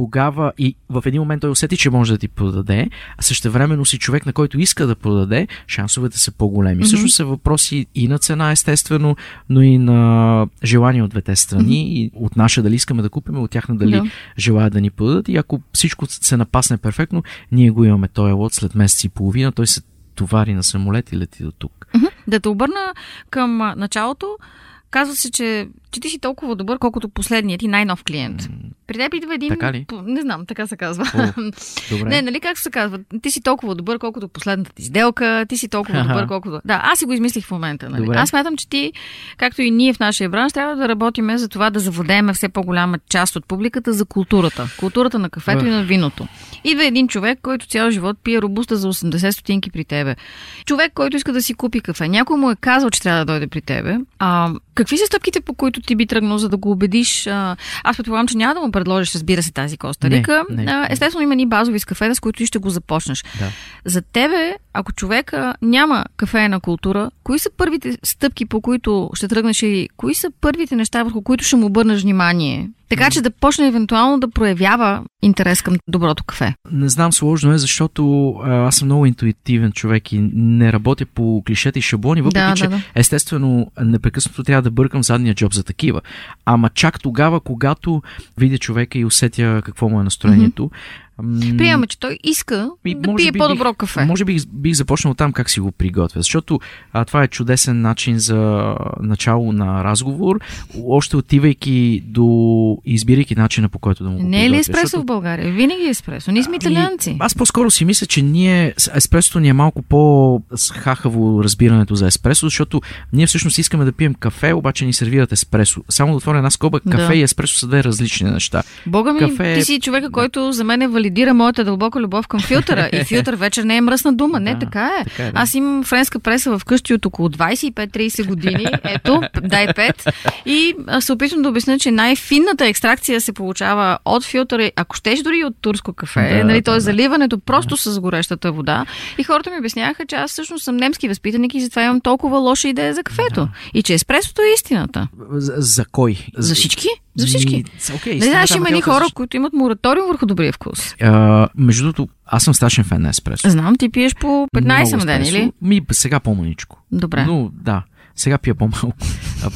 тогава и в един момент той усети, че може да ти продаде, а същевременно си човек, на който иска да продаде, шансовете са по-големи. Mm-hmm. Всъщност са въпроси и на цена, естествено, но и на желание от двете страни mm-hmm. и от наша дали искаме да купим, от тяхна дали Да. да. желаят да ни продадат. И ако всичко се напасне перфектно, ние го имаме този лот след месец и половина, той се товари на самолет и лети до тук. Мгм. Да те обърна към началото. Казва се, че, че ти си толкова добър, колкото последният ти най-нов клиент. При теб идва един... Така ли? Не знам, така се казва. О, <laughs> добре. Не, нали как се казва? Ти си толкова добър, колкото последната ти сделка, ти си толкова добър, колкото... Да, аз си го измислих в момента. Нали? Добре. Аз смятам, че ти, както и ние в нашия бранш, трябва да работиме за това да завладеем все по-голяма част от публиката за културата. Културата на кафето и на виното. Идва един човек, който цял живот пие робуста за 80 стотинки при тебе. Човек, който иска да си купи кафе. Някой му е казал, че трябва да дойде при тебе. А, какви са стъпките, по които които ти би тръгнал, за да го убедиш. Аз предполагам, че няма да му предложиш, разбира се, тази Коста Рика. Не, не, а, естествено, има ни базови с кафета, с които ти ще го започнеш. Да. За тебе, ако човека няма кафеена култура, кои са първите стъпки, по които ще тръгнеш и кои са първите неща, върху които ще му обърнеш внимание? Така че да почне евентуално да проявява интерес към доброто кафе. Не знам, сложно е, защото аз съм много интуитивен човек и не работя по клишета и шаблони, въпреки Да, че да, да. естествено непрекъснато трябва да бъркам задния джоб за такива. Ама чак тогава, когато видя човека и усетя какво му е настроението. м, Приемаме, че той иска Ми, да пие би по-добро кафе. Може би бих започнал там как си го приготвя, защото а, това е чудесен начин за начало на разговор, още отивайки до избирайки начина по който да му го Не е ли еспресо защото- в България? Винаги е еспресо. Ние сме италианци. Ами, аз по-скоро си мисля, че ние, еспресото ни е малко по-хахаво разбирането за еспресо, защото ние всъщност искаме да пием кафе, обаче ни сервират еспресо. Само да отворя една скоба, Да. кафе и еспресо са две различни неща. Бога ми, кафе- ти си човека, който за мен валидира моята дълбока любов към филтъра. <laughs> И филтър вече не е мръсна дума. Не, Да, така е. така е, да. Аз имам френска преса в къщи от около 25-30 години. <laughs> Ето, дай 5. И се опитвам да обясня, че най-финната екстракция се получава от филтъра, ако щеш дори от турско кафе. Да, нали, да, т.е. да. заливането просто с горещата вода. И хората ми обясняха, че аз всъщност съм немски възпитаник и затова имам толкова лоша идея за кафето. И че еспресото е истината. За, за кой? За всички? За всички. Окей, Не знаеш, има едни хора, които имат мораториум върху добрия вкус. А, между другото, аз съм страшен фен на еспресо. Знам, ти пиеш по 15 на ден, или? Ми, сега по-маничко. Добре. Но, да. Сега пия по-малко.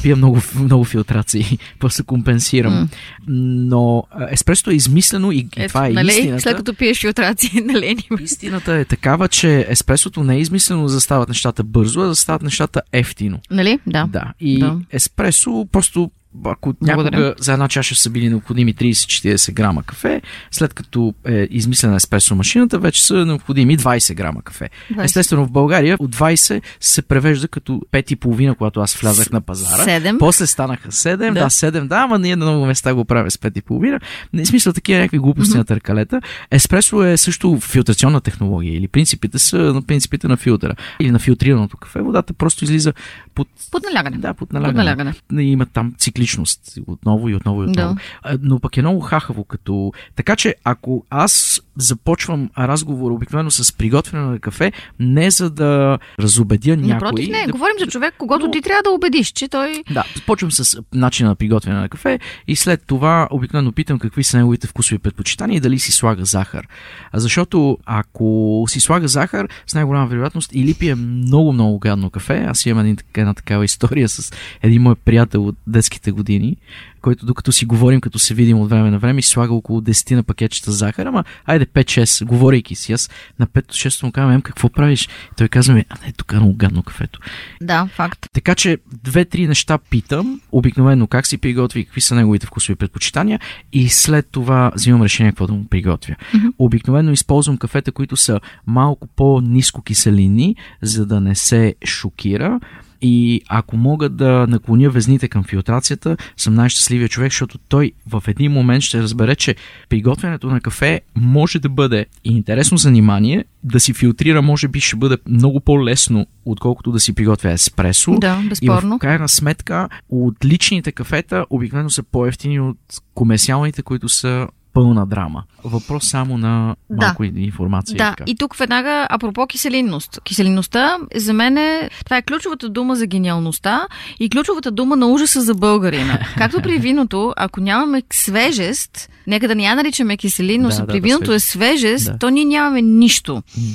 Пия много, много филтрации. <laughs> После компенсирам. М. Но еспресото е измислено и, и това е нали, истината. след като пиеш филтрации, <laughs> нали? Истината е такава, че еспресото не е измислено за да стават нещата бързо, а да стават нещата ефтино. Нали? Да. Да. И Да. еспресо просто ако Благодаря. някога за една чаша са били необходими 30-40 грама кафе, след като е измислена еспресо машината, вече са необходими 20 грама кафе. 20. Естествено в България от 20 се превежда като 5,5, когато аз влязах на пазара. Седем. После станаха 7, да, Да. да 7, да, ама ние на много места го правим с 5,5. Не смисъл такива някакви глупости на търкалета. Еспресо е също филтрационна технология или принципите са на принципите на филтъра или на филтрираното кафе. Водата просто излиза под Под налягане. да, под Под налягане. налягане. Има там цикличност отново и отново и отново. Да. Но пък е много хахаво като... Така че ако аз започвам разговор обикновено с приготвяне на кафе, не за да разобедя някой... Напротив, не. да, Говорим за човек, когато Но- ти трябва да убедиш, че той... да, започвам с начина на приготвяне на кафе и след това обикновено питам какви са неговите вкусови предпочитания и дали си слага захар. Защото ако си слага захар, с най-голяма вероятност или пие много-много гадно кафе, аз имам един, една такава история с един мой приятел от детските години, който докато си говорим, като се видим от време на време, слага около 10 на пакетчета захар, ама айде 5-6, говорейки си. Аз на 5-6 му казвам, «Ем, какво правиш? И той казва ми, а не, тук е много гадно кафето. Да, факт. Така че две-три неща питам, обикновено как си приготви, какви са неговите вкусови предпочитания и след това взимам решение какво да му приготвя. Обикновено използвам кафета, които са малко по-ниско киселини, за да не се шокира. И ако мога да наклоня везните към филтрацията, съм най-щастливия човек, защото той в един момент ще разбере, че приготвянето на кафе може да бъде и интересно занимание, да си филтрира може би ще бъде много по-лесно, отколкото да си приготвя еспресо. Да, И безспорно. в крайна сметка, отличните кафета обикновено са по-ефтини от комерциалните, които са пълна драма. Въпрос само на Да. малко информация. и Да, и тук веднага, апропо киселинност. Киселинността, за мен е, това е ключовата дума за гениалността и ключовата дума на ужаса за българина. <laughs> Както при виното, ако нямаме свежест, нека да не я наричаме киселинност, Да, да, при да, виното е свежест. Да. то ние нямаме нищо. Мгм.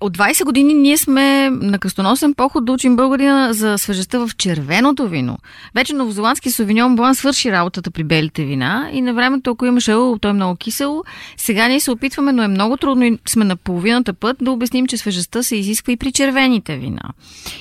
От 20 години ние сме на кръстоносен поход да учим българина за свежестта в червеното вино. Вече новозеландски совиньон блан свърши работата при белите вина и на времето, ако имаше ъл, то е много кисело. Сега ние се опитваме, но е много трудно и сме на половината път да обясним, че свежестта се изисква и при червените вина.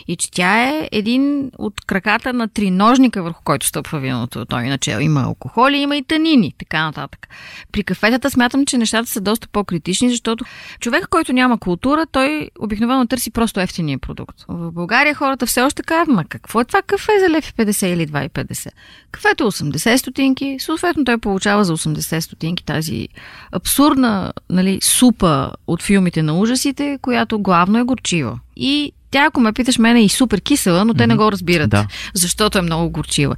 И че тя е един от краката на триножника, върху който стъпва виното. Той иначе има алкохоли, има и танини, така нататък. При кафетата смятам, че нещата са доста по-критични, защото човек, който няма култура, той обикновено търси просто ефтиния продукт. В България хората все още казват, ма какво е това кафе за лев и 50 или 2,50? Кафето е 80 стотинки, съответно той получава за 80 стотинки тази абсурдна нали, супа от филмите на ужасите, която главно е горчива. И тя, ако ме питаш, мене е и супер кисела, но те не го разбират, Да. защото е много горчива.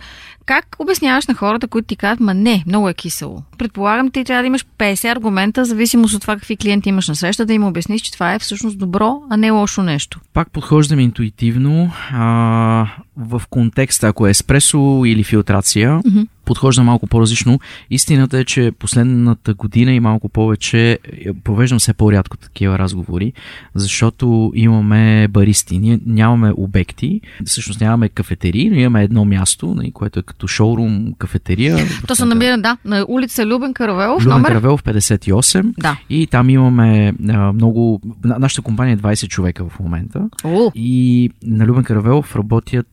Как обясняваш на хората, които ти казват, ма не, много е кисело? Предполагам, ти трябва да имаш 50 аргумента, зависимост от това какви клиенти имаш на среща, да им обясниш, че това е всъщност добро, а не лошо нещо. Пак подхождам интуитивно. А, в контекста, ако е еспресо или филтрация, mm-hmm. Подхожда малко по-различно. Истината е, че последната година и малко повече е, провеждам все по-рядко такива разговори, защото имаме баристи. Ние нямаме обекти, всъщност нямаме кафетерии, но имаме едно място, нали, което е като шоурум, кафетерия. <laughs> То се намира, да, на улица Любен Каравелов, Любен номер? Каравелов 58. Да. И там имаме а, много... Нашата компания е 20 човека в момента. О, И на Любен Каравелов работят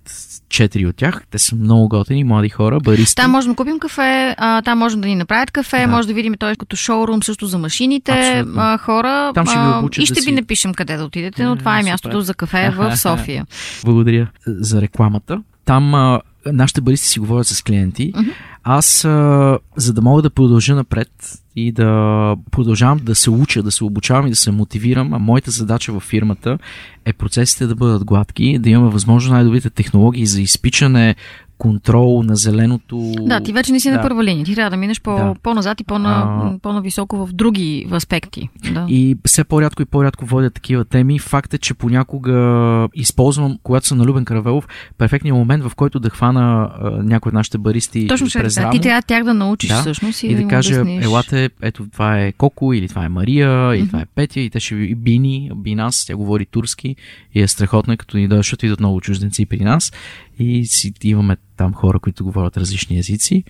четири от тях. Те са много готини, млади хора, баристи. Там можем да купим кафе, а, там можем да ни направят кафе, Да. може да видим той като шоурум също за машините, Абсолютно. а, хора. Там ще ви обучат и ще да ви си- напишем къде да отидете, но това е супер. мястото за кафе в София. Благодаря за рекламата. Там а, нашите баристи си говорят с клиенти. Аз, а, за да мога да продължа напред и да продължавам да се уча, да се обучавам и да се мотивирам, а моята задача във фирмата е процесите да бъдат гладки, да имаме възможно най-добрите технологии за изпичане, контрол на зеленото. Да, ти вече не си Да. на първа линия. Ти трябва да минеш по, Да. по-назад и по-на, А. по-нависоко в други аспекти. Да. И все по-рядко и по-рядко водя такива теми. Факт е, че понякога използвам, когато съм на Любен Каравелов, перфектният момент, в който да хвана а, някой от нашите баристи Точно ще през да, ти трябва тях да научиш Да, всъщност и, и да им кажа, обясниш. елате, ето това е Коко, или това е Мария, или това е Петя, и те ще ви, Бини, Бинас, тя говори турски и е страхотна, като ни дойдат, защото идват много чужденци при нас и си имаме там хора, които говорят различни езици.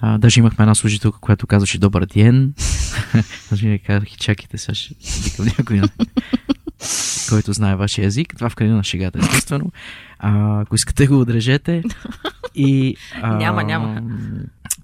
А, даже имахме една служителка, която казваше добър ден. <laughs> Даже ми казах, чакайте, сега ще викам някой, <laughs> който знае вашия език. Това в крайна на шегата, естествено. А, ако искате, го отрежете. И, а, <laughs> Няма, няма.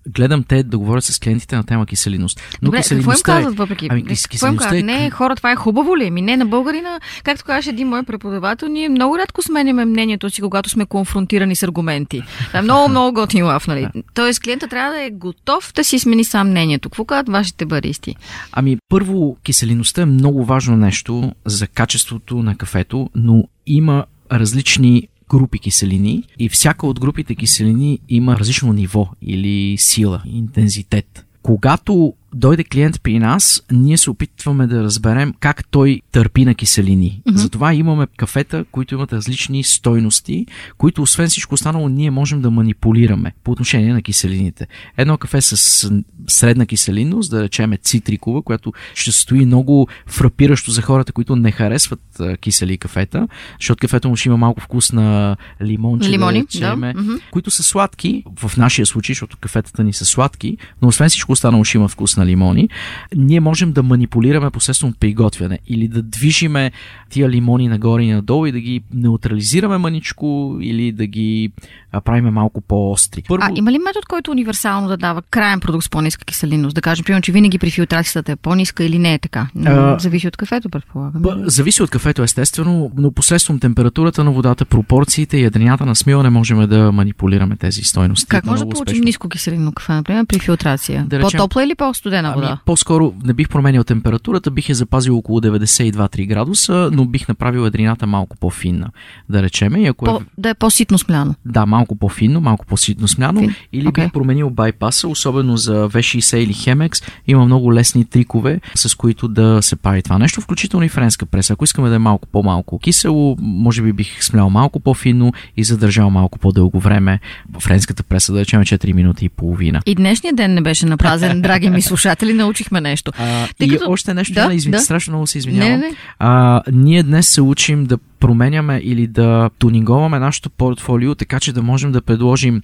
Гледам те да говорят с клиентите на тема киселиност. Но Добре, какво им е- казват въпреки? Ами, кис- какво им казват? е Не, хора, това е хубаво ли? Ми не, на българина, както казваше един мой преподавател, ние много рядко сменяме мнението си, когато сме конфронтирани с аргументи. Това е много, много готин лав, нали? Тоест, клиента трябва да е готов да си смени сам мнението. Какво казват вашите баристи? Ами, първо, киселиността е много важно нещо за качеството на кафето, но има различни групи киселини и всяка от групите киселини има различно ниво или сила, интензитет. Когато дойде клиент при нас, ние се опитваме да разберем как той търпи на киселини. Mm-hmm. Затова имаме кафета, които имат различни стойности, които освен всичко останало ние можем да манипулираме по отношение на киселините. Едно кафе с средна киселинност, да речеме цитрикова, която ще стои много фрапиращо за хората, които не харесват кисели кафета, защото кафето му ще има малко вкус на лимонче, Лимони, да речеме, да. Мгм. които са сладки, в нашия случай, защото кафетата ни са сладки, но освен всичко останало ще има вкус на лимони, ние можем да манипулираме посредством приготвяне или да движиме тия лимони нагоре и надолу и да ги неутрализираме маничко или да ги а, правиме малко по-остри. Първо, А има ли метод, който универсално да дава крайен продукт с по-ниска киселинност? Да кажем, примерно, че винаги при филтрацията е по-ниска или не е така? А, Зависи от кафето, предполагам. Б, зависи от кафето, естествено, но посредством температурата на водата, пропорциите и ядрената на смиване можем да манипулираме тези стойности. Как може да получим ниско киселинно кафе, например, при филтрация? Да речем- По-топла или по-студена вода? Ами, по-скоро не бих променил температурата, бих я запазил около 92-3 градуса, но бих направил едрината малко по-финна, да речеме. И ако По, е, да е по-ситно смляно. да, малко по-финно, малко по-ситно смляно, Фин. или Окей. бих променил байпаса, особено за V60 или Chemex. Има много лесни трикове, с които да се прави това нещо, включително и френска преса. Ако искаме да е малко по-малко кисело, може би бих смлял малко по-финно и задържал малко по-дълго време. Френската преса, да речем 4 минути и половина. И днешния ден не беше напразен, драги ми слушатели, научихме нещо. А, Тъй и като- още нещо, Да, да, извин, да. страшно много се извинявам. Не, не. А, ние днес се учим да променяме или да тунинговаме нашето портфолио, така че да можем да предложим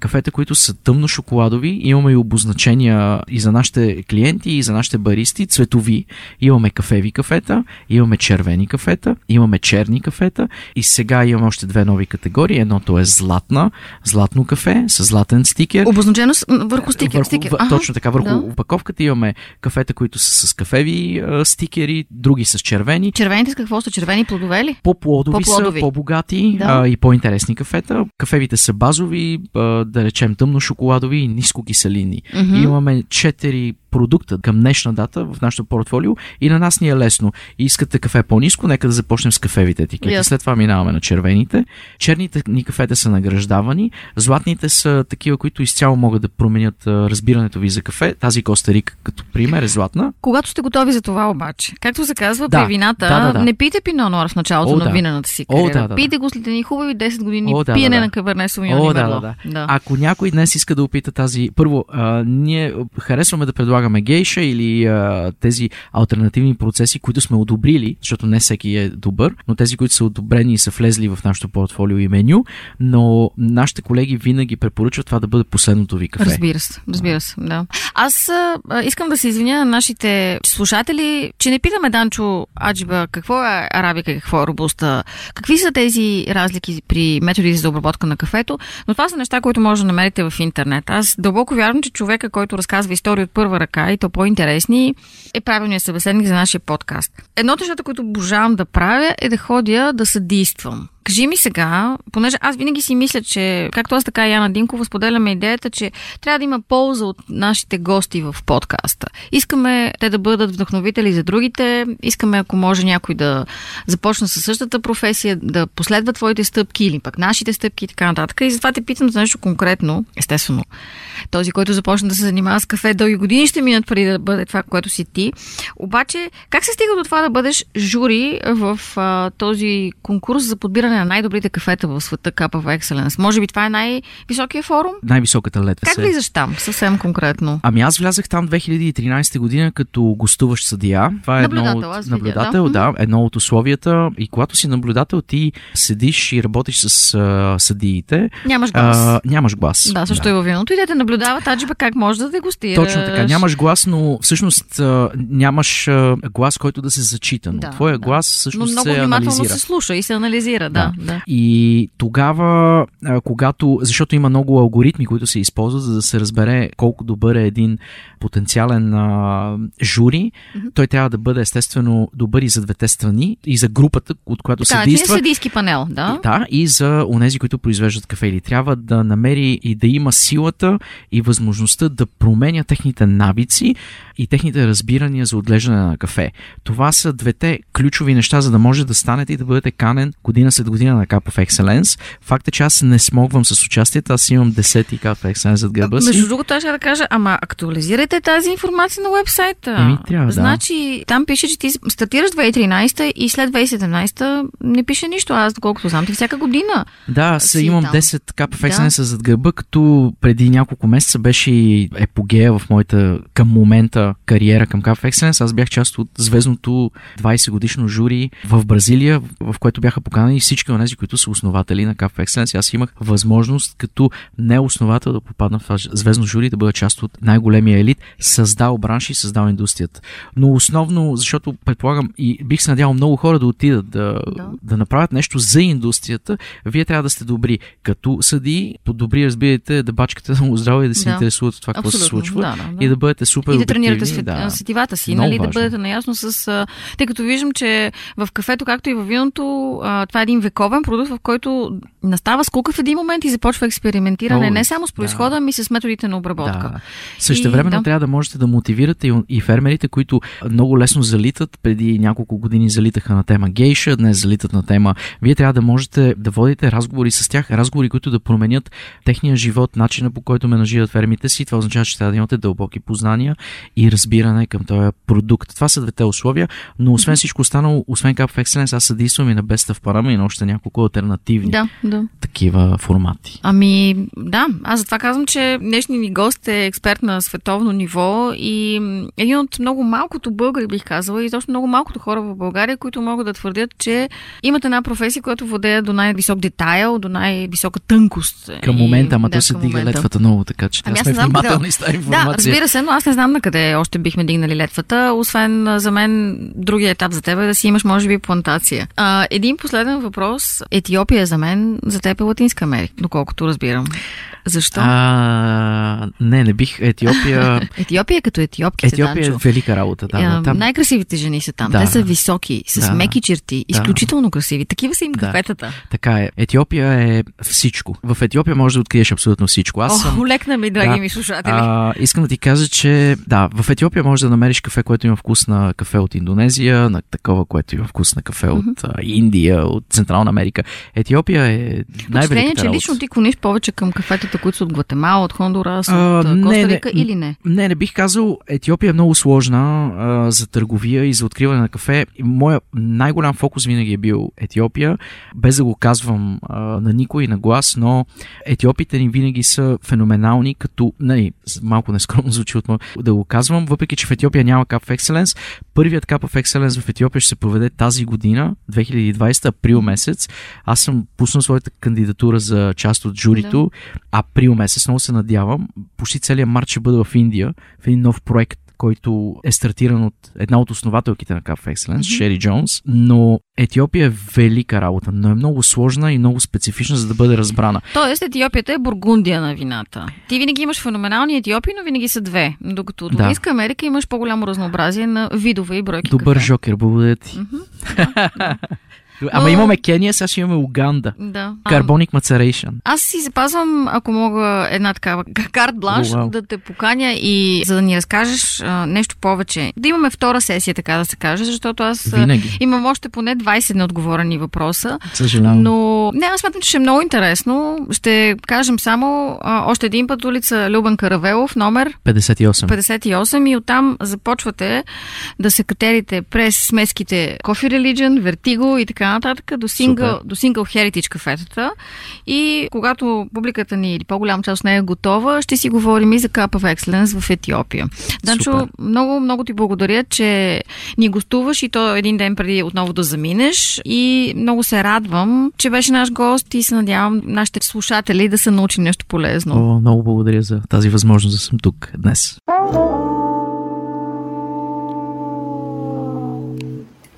кафета, които са тъмно шоколадови. Имаме и обозначения и за нашите клиенти, и за нашите баристи, цветови. Имаме кафеви кафета, имаме червени кафета, имаме черни кафета и сега имаме още две нови категории. Едното е златна, златно кафе с златен стикер. Обозначено върху стикер. Върху, стикер. в, Аха, точно така, върху да. опаковката имаме кафета, които са с кафеви а, стикери, други с червени. Червените с какво са? Червени плодове ли? По-плодови, По-плодови. са, по-богати Да. а, и по-интересни кафета. Кафевите са базови, а, да речем тъмно шоколадови и ниско киселини. Мгм. Имаме четири продукта към днешна дата в нашото портфолио и на нас ни е лесно. И искате кафе по-низко, нека да започнем с кафевите етикети. Ясно. След това минаваме на червените. Черните ни кафета са награждавани, златните са такива, които изцяло могат да променят разбирането ви за кафе. Тази Коста Рика като пример е златна. Когато сте готови за това обаче, както се казва Да, при вината, да, да, да. не пийте пино нуар в началото О, на да. винената си О, кариера. да, да, да. Пийте го след едни хубави 10 години О, да, пиене да, да. на О, и да, Мерло. да, да. Ако някой днес иска да опита тази... Първо, а, ние харесваме да предлагаме гейша или а, тези альтернативни процеси, които сме одобрили, защото не всеки е добър, но тези, които са одобрени и са влезли в нашото портфолио и меню, но нашите колеги винаги препоръчват това да бъде последното ви кафе. Разбира се, разбира се, да. Аз а, искам да се извиня на нашите слушатели, че не питаме Данчо Аджиба какво е арабика какво е робуста, какви са тези разлики при методите за обработка на кафето, но това са неща, които може да намерите в интернет. Аз дълбоко вярвам, че човека, който разказва истории от първа ръка и то по-интересни, е правилният събеседник за нашия подкаст. Едно от нещата, които обожавам да правя, е да ходя да съдействам. Кажи ми сега, понеже аз винаги си мисля, че както аз така и Яна Динкова споделяме идеята, че трябва да има полза от нашите гости в подкаста. Искаме те да бъдат вдъхновители за другите, искаме ако може някой да започне със същата професия, да последва твоите стъпки или пък нашите стъпки и така нататък. И затова те питам за нещо конкретно, естествено. Този, който започне да се занимава с кафе дълги години, ще минат преди да бъде това, което си ти. Обаче, как се стига до това да бъдеш жури в а, този конкурс за подбиране на най-добрите кафета в света Cup of Excellence? Може би това е най-високия форум? Най-високата летва Как се. влизаш там, съвсем конкретно? Ами аз влязах там 2013 година като гостуващ съдия. Това е едно Наблюдател, от, аз видя, наблюдател, да. да. едно от условията. И когато си наблюдател, ти седиш и работиш с а, съдиите. Нямаш глас. А, нямаш глас. да, също е във виното. И те те наблюдават, аджиба как може да дегустираш. Точно така. Нямаш глас, но всъщност а, нямаш а, глас, който да се зачита. Но Да, твоя да. глас Но всъщност много се внимателно анализира. се слуша и се анализира, да. да. И тогава, когато, защото има много алгоритми, които се използват, за да се разбере колко добър е един потенциален а, жури, той трябва да бъде естествено добър и за двете страни, и за групата, от която Така, се че е действа. съдийски панел, да. Да, и за онези, които произвеждат кафе. Или трябва да намери и да има силата и възможността да променя техните навици и техните разбирания за отглеждане на кафе. Това са двете ключови неща, за да може да станете и да бъдете канен година след година на Cup of Excellence. Факт е, че аз не смогвам с участието, аз имам 10 Cup of Excellence зад гърба си. Между другото, аз ще да кажа, ама актуализирайте тази информация на вебсайта. Еми, трябва, да. Значи, там пише, че ти стартираш 2013 и след 2017 не пише нищо. Аз, доколкото знам, ти всяка година. Да, аз имам там. 10 Cup of Да. Excellence зад гърба, като преди няколко месеца беше епогея в моята към момента кариера към Cup of Excellence. Аз бях част от звездното 20 годишно жури в Бразилия, в което бяха поканени всички от тези, които са основатели на Cup of Excellence. Аз имах възможност като не основател да попадна в това звездно жури, да бъда част от най-големия елит, създал бранш и създал индустрията. Но основно, защото предполагам и бих се надявал много хора да отидат да, Да. да. да направят нещо за индустрията, вие трябва да сте добри. Като съди, по-добри разбирайте да бачкате много здраво и да се Да. интересуват от това, какво се случва. да, да, да. И да бъдете супер И да тренирате свет, да. сетивата си, Много нали, да важно. бъдете наясно с... Тъй като виждам, че в кафето, както и във виното, това е един вековен продукт, в който настава скука в един момент и започва експериментиране О, не само с да. происхода, ами с методите на обработка. Да. Също време да. трябва да можете да мотивирате и, и фермерите, които много лесно залитат. Преди няколко години залитаха на тема гейша, днес залитат на тема. Вие трябва да можете да водите разговори с тях, разговори, които да променят техния живот, начина по който менажират фермите си. Това означава, че трябва да имате дълбоки познания и разбиране към този продукт. Това са двете условия, но освен всичко останало, освен Cup of Excellence, аз съдействам и на Best of Parama и на още няколко альтернативни Да, да. Такива формати. Ами, да, аз затова казвам, че днешният ни гост е експерт на световно ниво и един от много малкото българи, бих казала, и точно много малкото хора в България, които могат да твърдят, че имат една професия, която владее до най-висок детайл, до най-висока тънкост. Към момента, ама да, то се дига летвата много, така че Ами сме знам внимателни с тази информация. Да, разбира се, но аз не знам на къде още бихме дигнали летвата, освен за мен другия етап за теб е да си имаш, може би, плантация. А, един последен въпрос. Етиопия за мен, за теб е Латинска Америка, доколкото разбирам. Защо? А, не, не бих. Етиопия... <laughs> Етиопия е като етиопките, Етиопия е Данчо. велика работа. Да, А, да, там... Най-красивите жени са там. Да. Те са високи, с Да. меки черти, изключително красиви. Такива са им Да. кафетата. Така е. Етиопия е всичко. В Етиопия можеш да откриеш абсолютно всичко. Аз съм... О, лекна ми, драги Да. ми слушатели. А, искам да ти кажа, че да, в Етиопия можеш да намериш кафе, което има вкус на кафе от Индонезия, на такова, което има вкус на кафе от Индия, от Централна Америка. Етиопия е Най-великата че лично ти клониш повече към кафетата, които са от Гватемала, от Хондурас, от Коста Рика или не? Не, не бих казал. Етиопия е много сложна а, за търговия и за откриване на кафе. Моя най-голям фокус винаги е бил Етиопия, без да го казвам а, на никой на глас, но етиопите ни винаги са феноменални, като, нали, малко нескромно звучи от мо... да го казвам, въпреки че в Етиопия няма Cup of Excellence. Първият Cup of Excellence в Етиопия ще се проведе тази година, 2020, април месец. Аз съм пуснал своята кандидатура за част от журито април месец. Много се надявам. Почти целият март ще бъде в Индия, в един нов проект който е стартиран от една от основателките на Cup of Excellence, mm-hmm. Шери Джонс, но Етиопия е велика работа, но е много сложна и много специфична, за да бъде разбрана. Тоест, Етиопията е Бургундия на вината. Ти винаги имаш феноменални етиопи, но винаги са две. Докато от Да. Латинска Америка имаш по-голямо разнообразие на видове и бройки Добър кафе. жокер, благодаря ти. Ама <laughs> Но- имаме Кения, сега ще имаме Уганда. Да. Carbonic Maceration. Аз си запазвам, ако мога, една такава <laughs> карт бланш, вау. да те поканя и за да ни разкажеш а, нещо повече. Да имаме втора сесия, така да се каже, защото аз Винаги. имам още поне 20 неотговорени въпроса. Съжалявам. Но не, аз смятам, че ще е много интересно. Ще кажем само а, още един път улица Любен Каравелов, номер 58. 58 и оттам започвате да се катерите през смеските Coffee Religion, Vertigo и така нататък до Single, Супер. до single Heritage кафетата и когато публиката ни или по-голяма част от нея е готова, ще си говорим и за Cup of Excellence в Етиопия. Данчо, Супер. много, много ти благодаря, че ни гостуваш и то един ден преди отново да заминеш и много се радвам, че беше наш гост и се надявам нашите слушатели да са научили нещо полезно. О, много благодаря за тази възможност да съм тук днес.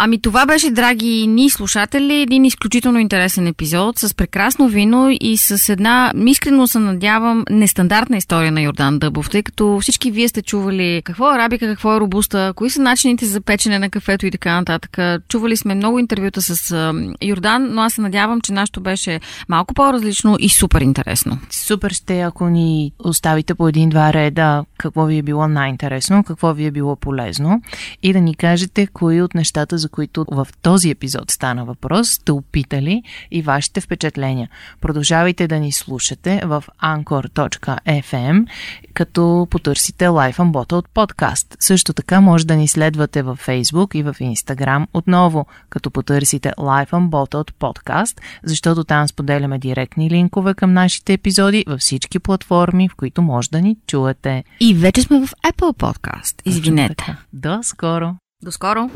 Ами това беше, драги ни слушатели, един изключително интересен епизод с прекрасно вино и с една, искрено се надявам, нестандартна история на Йордан Дъбов, тъй като всички вие сте чували какво е арабика, какво е робуста, кои са начините за печене на кафето и така нататък. Чували сме много интервюта с Йордан, но аз се надявам, че нашето беше малко по-различно и супер интересно. Супер ще, ако ни оставите по един-два реда какво ви е било най-интересно, какво ви е било полезно и да ни кажете кои от нещата, за които в този епизод стана въпрос, сте опитали и вашите впечатления. Продължавайте да ни слушате в anchor.fm, като потърсите Life Unbottled подкаст. Също така може да ни следвате във Facebook и в Instagram отново, като потърсите Life Unbottled подкаст, защото там споделяме директни линкове към нашите епизоди във всички платформи, в които може да ни чуете. И вече сме в Apple Podcast. Извинете. До скоро! До скоро!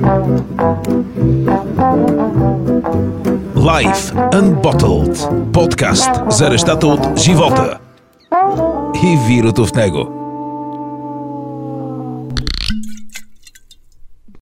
Life Unbottled. Подкаст за нещата от живота и вируто в него.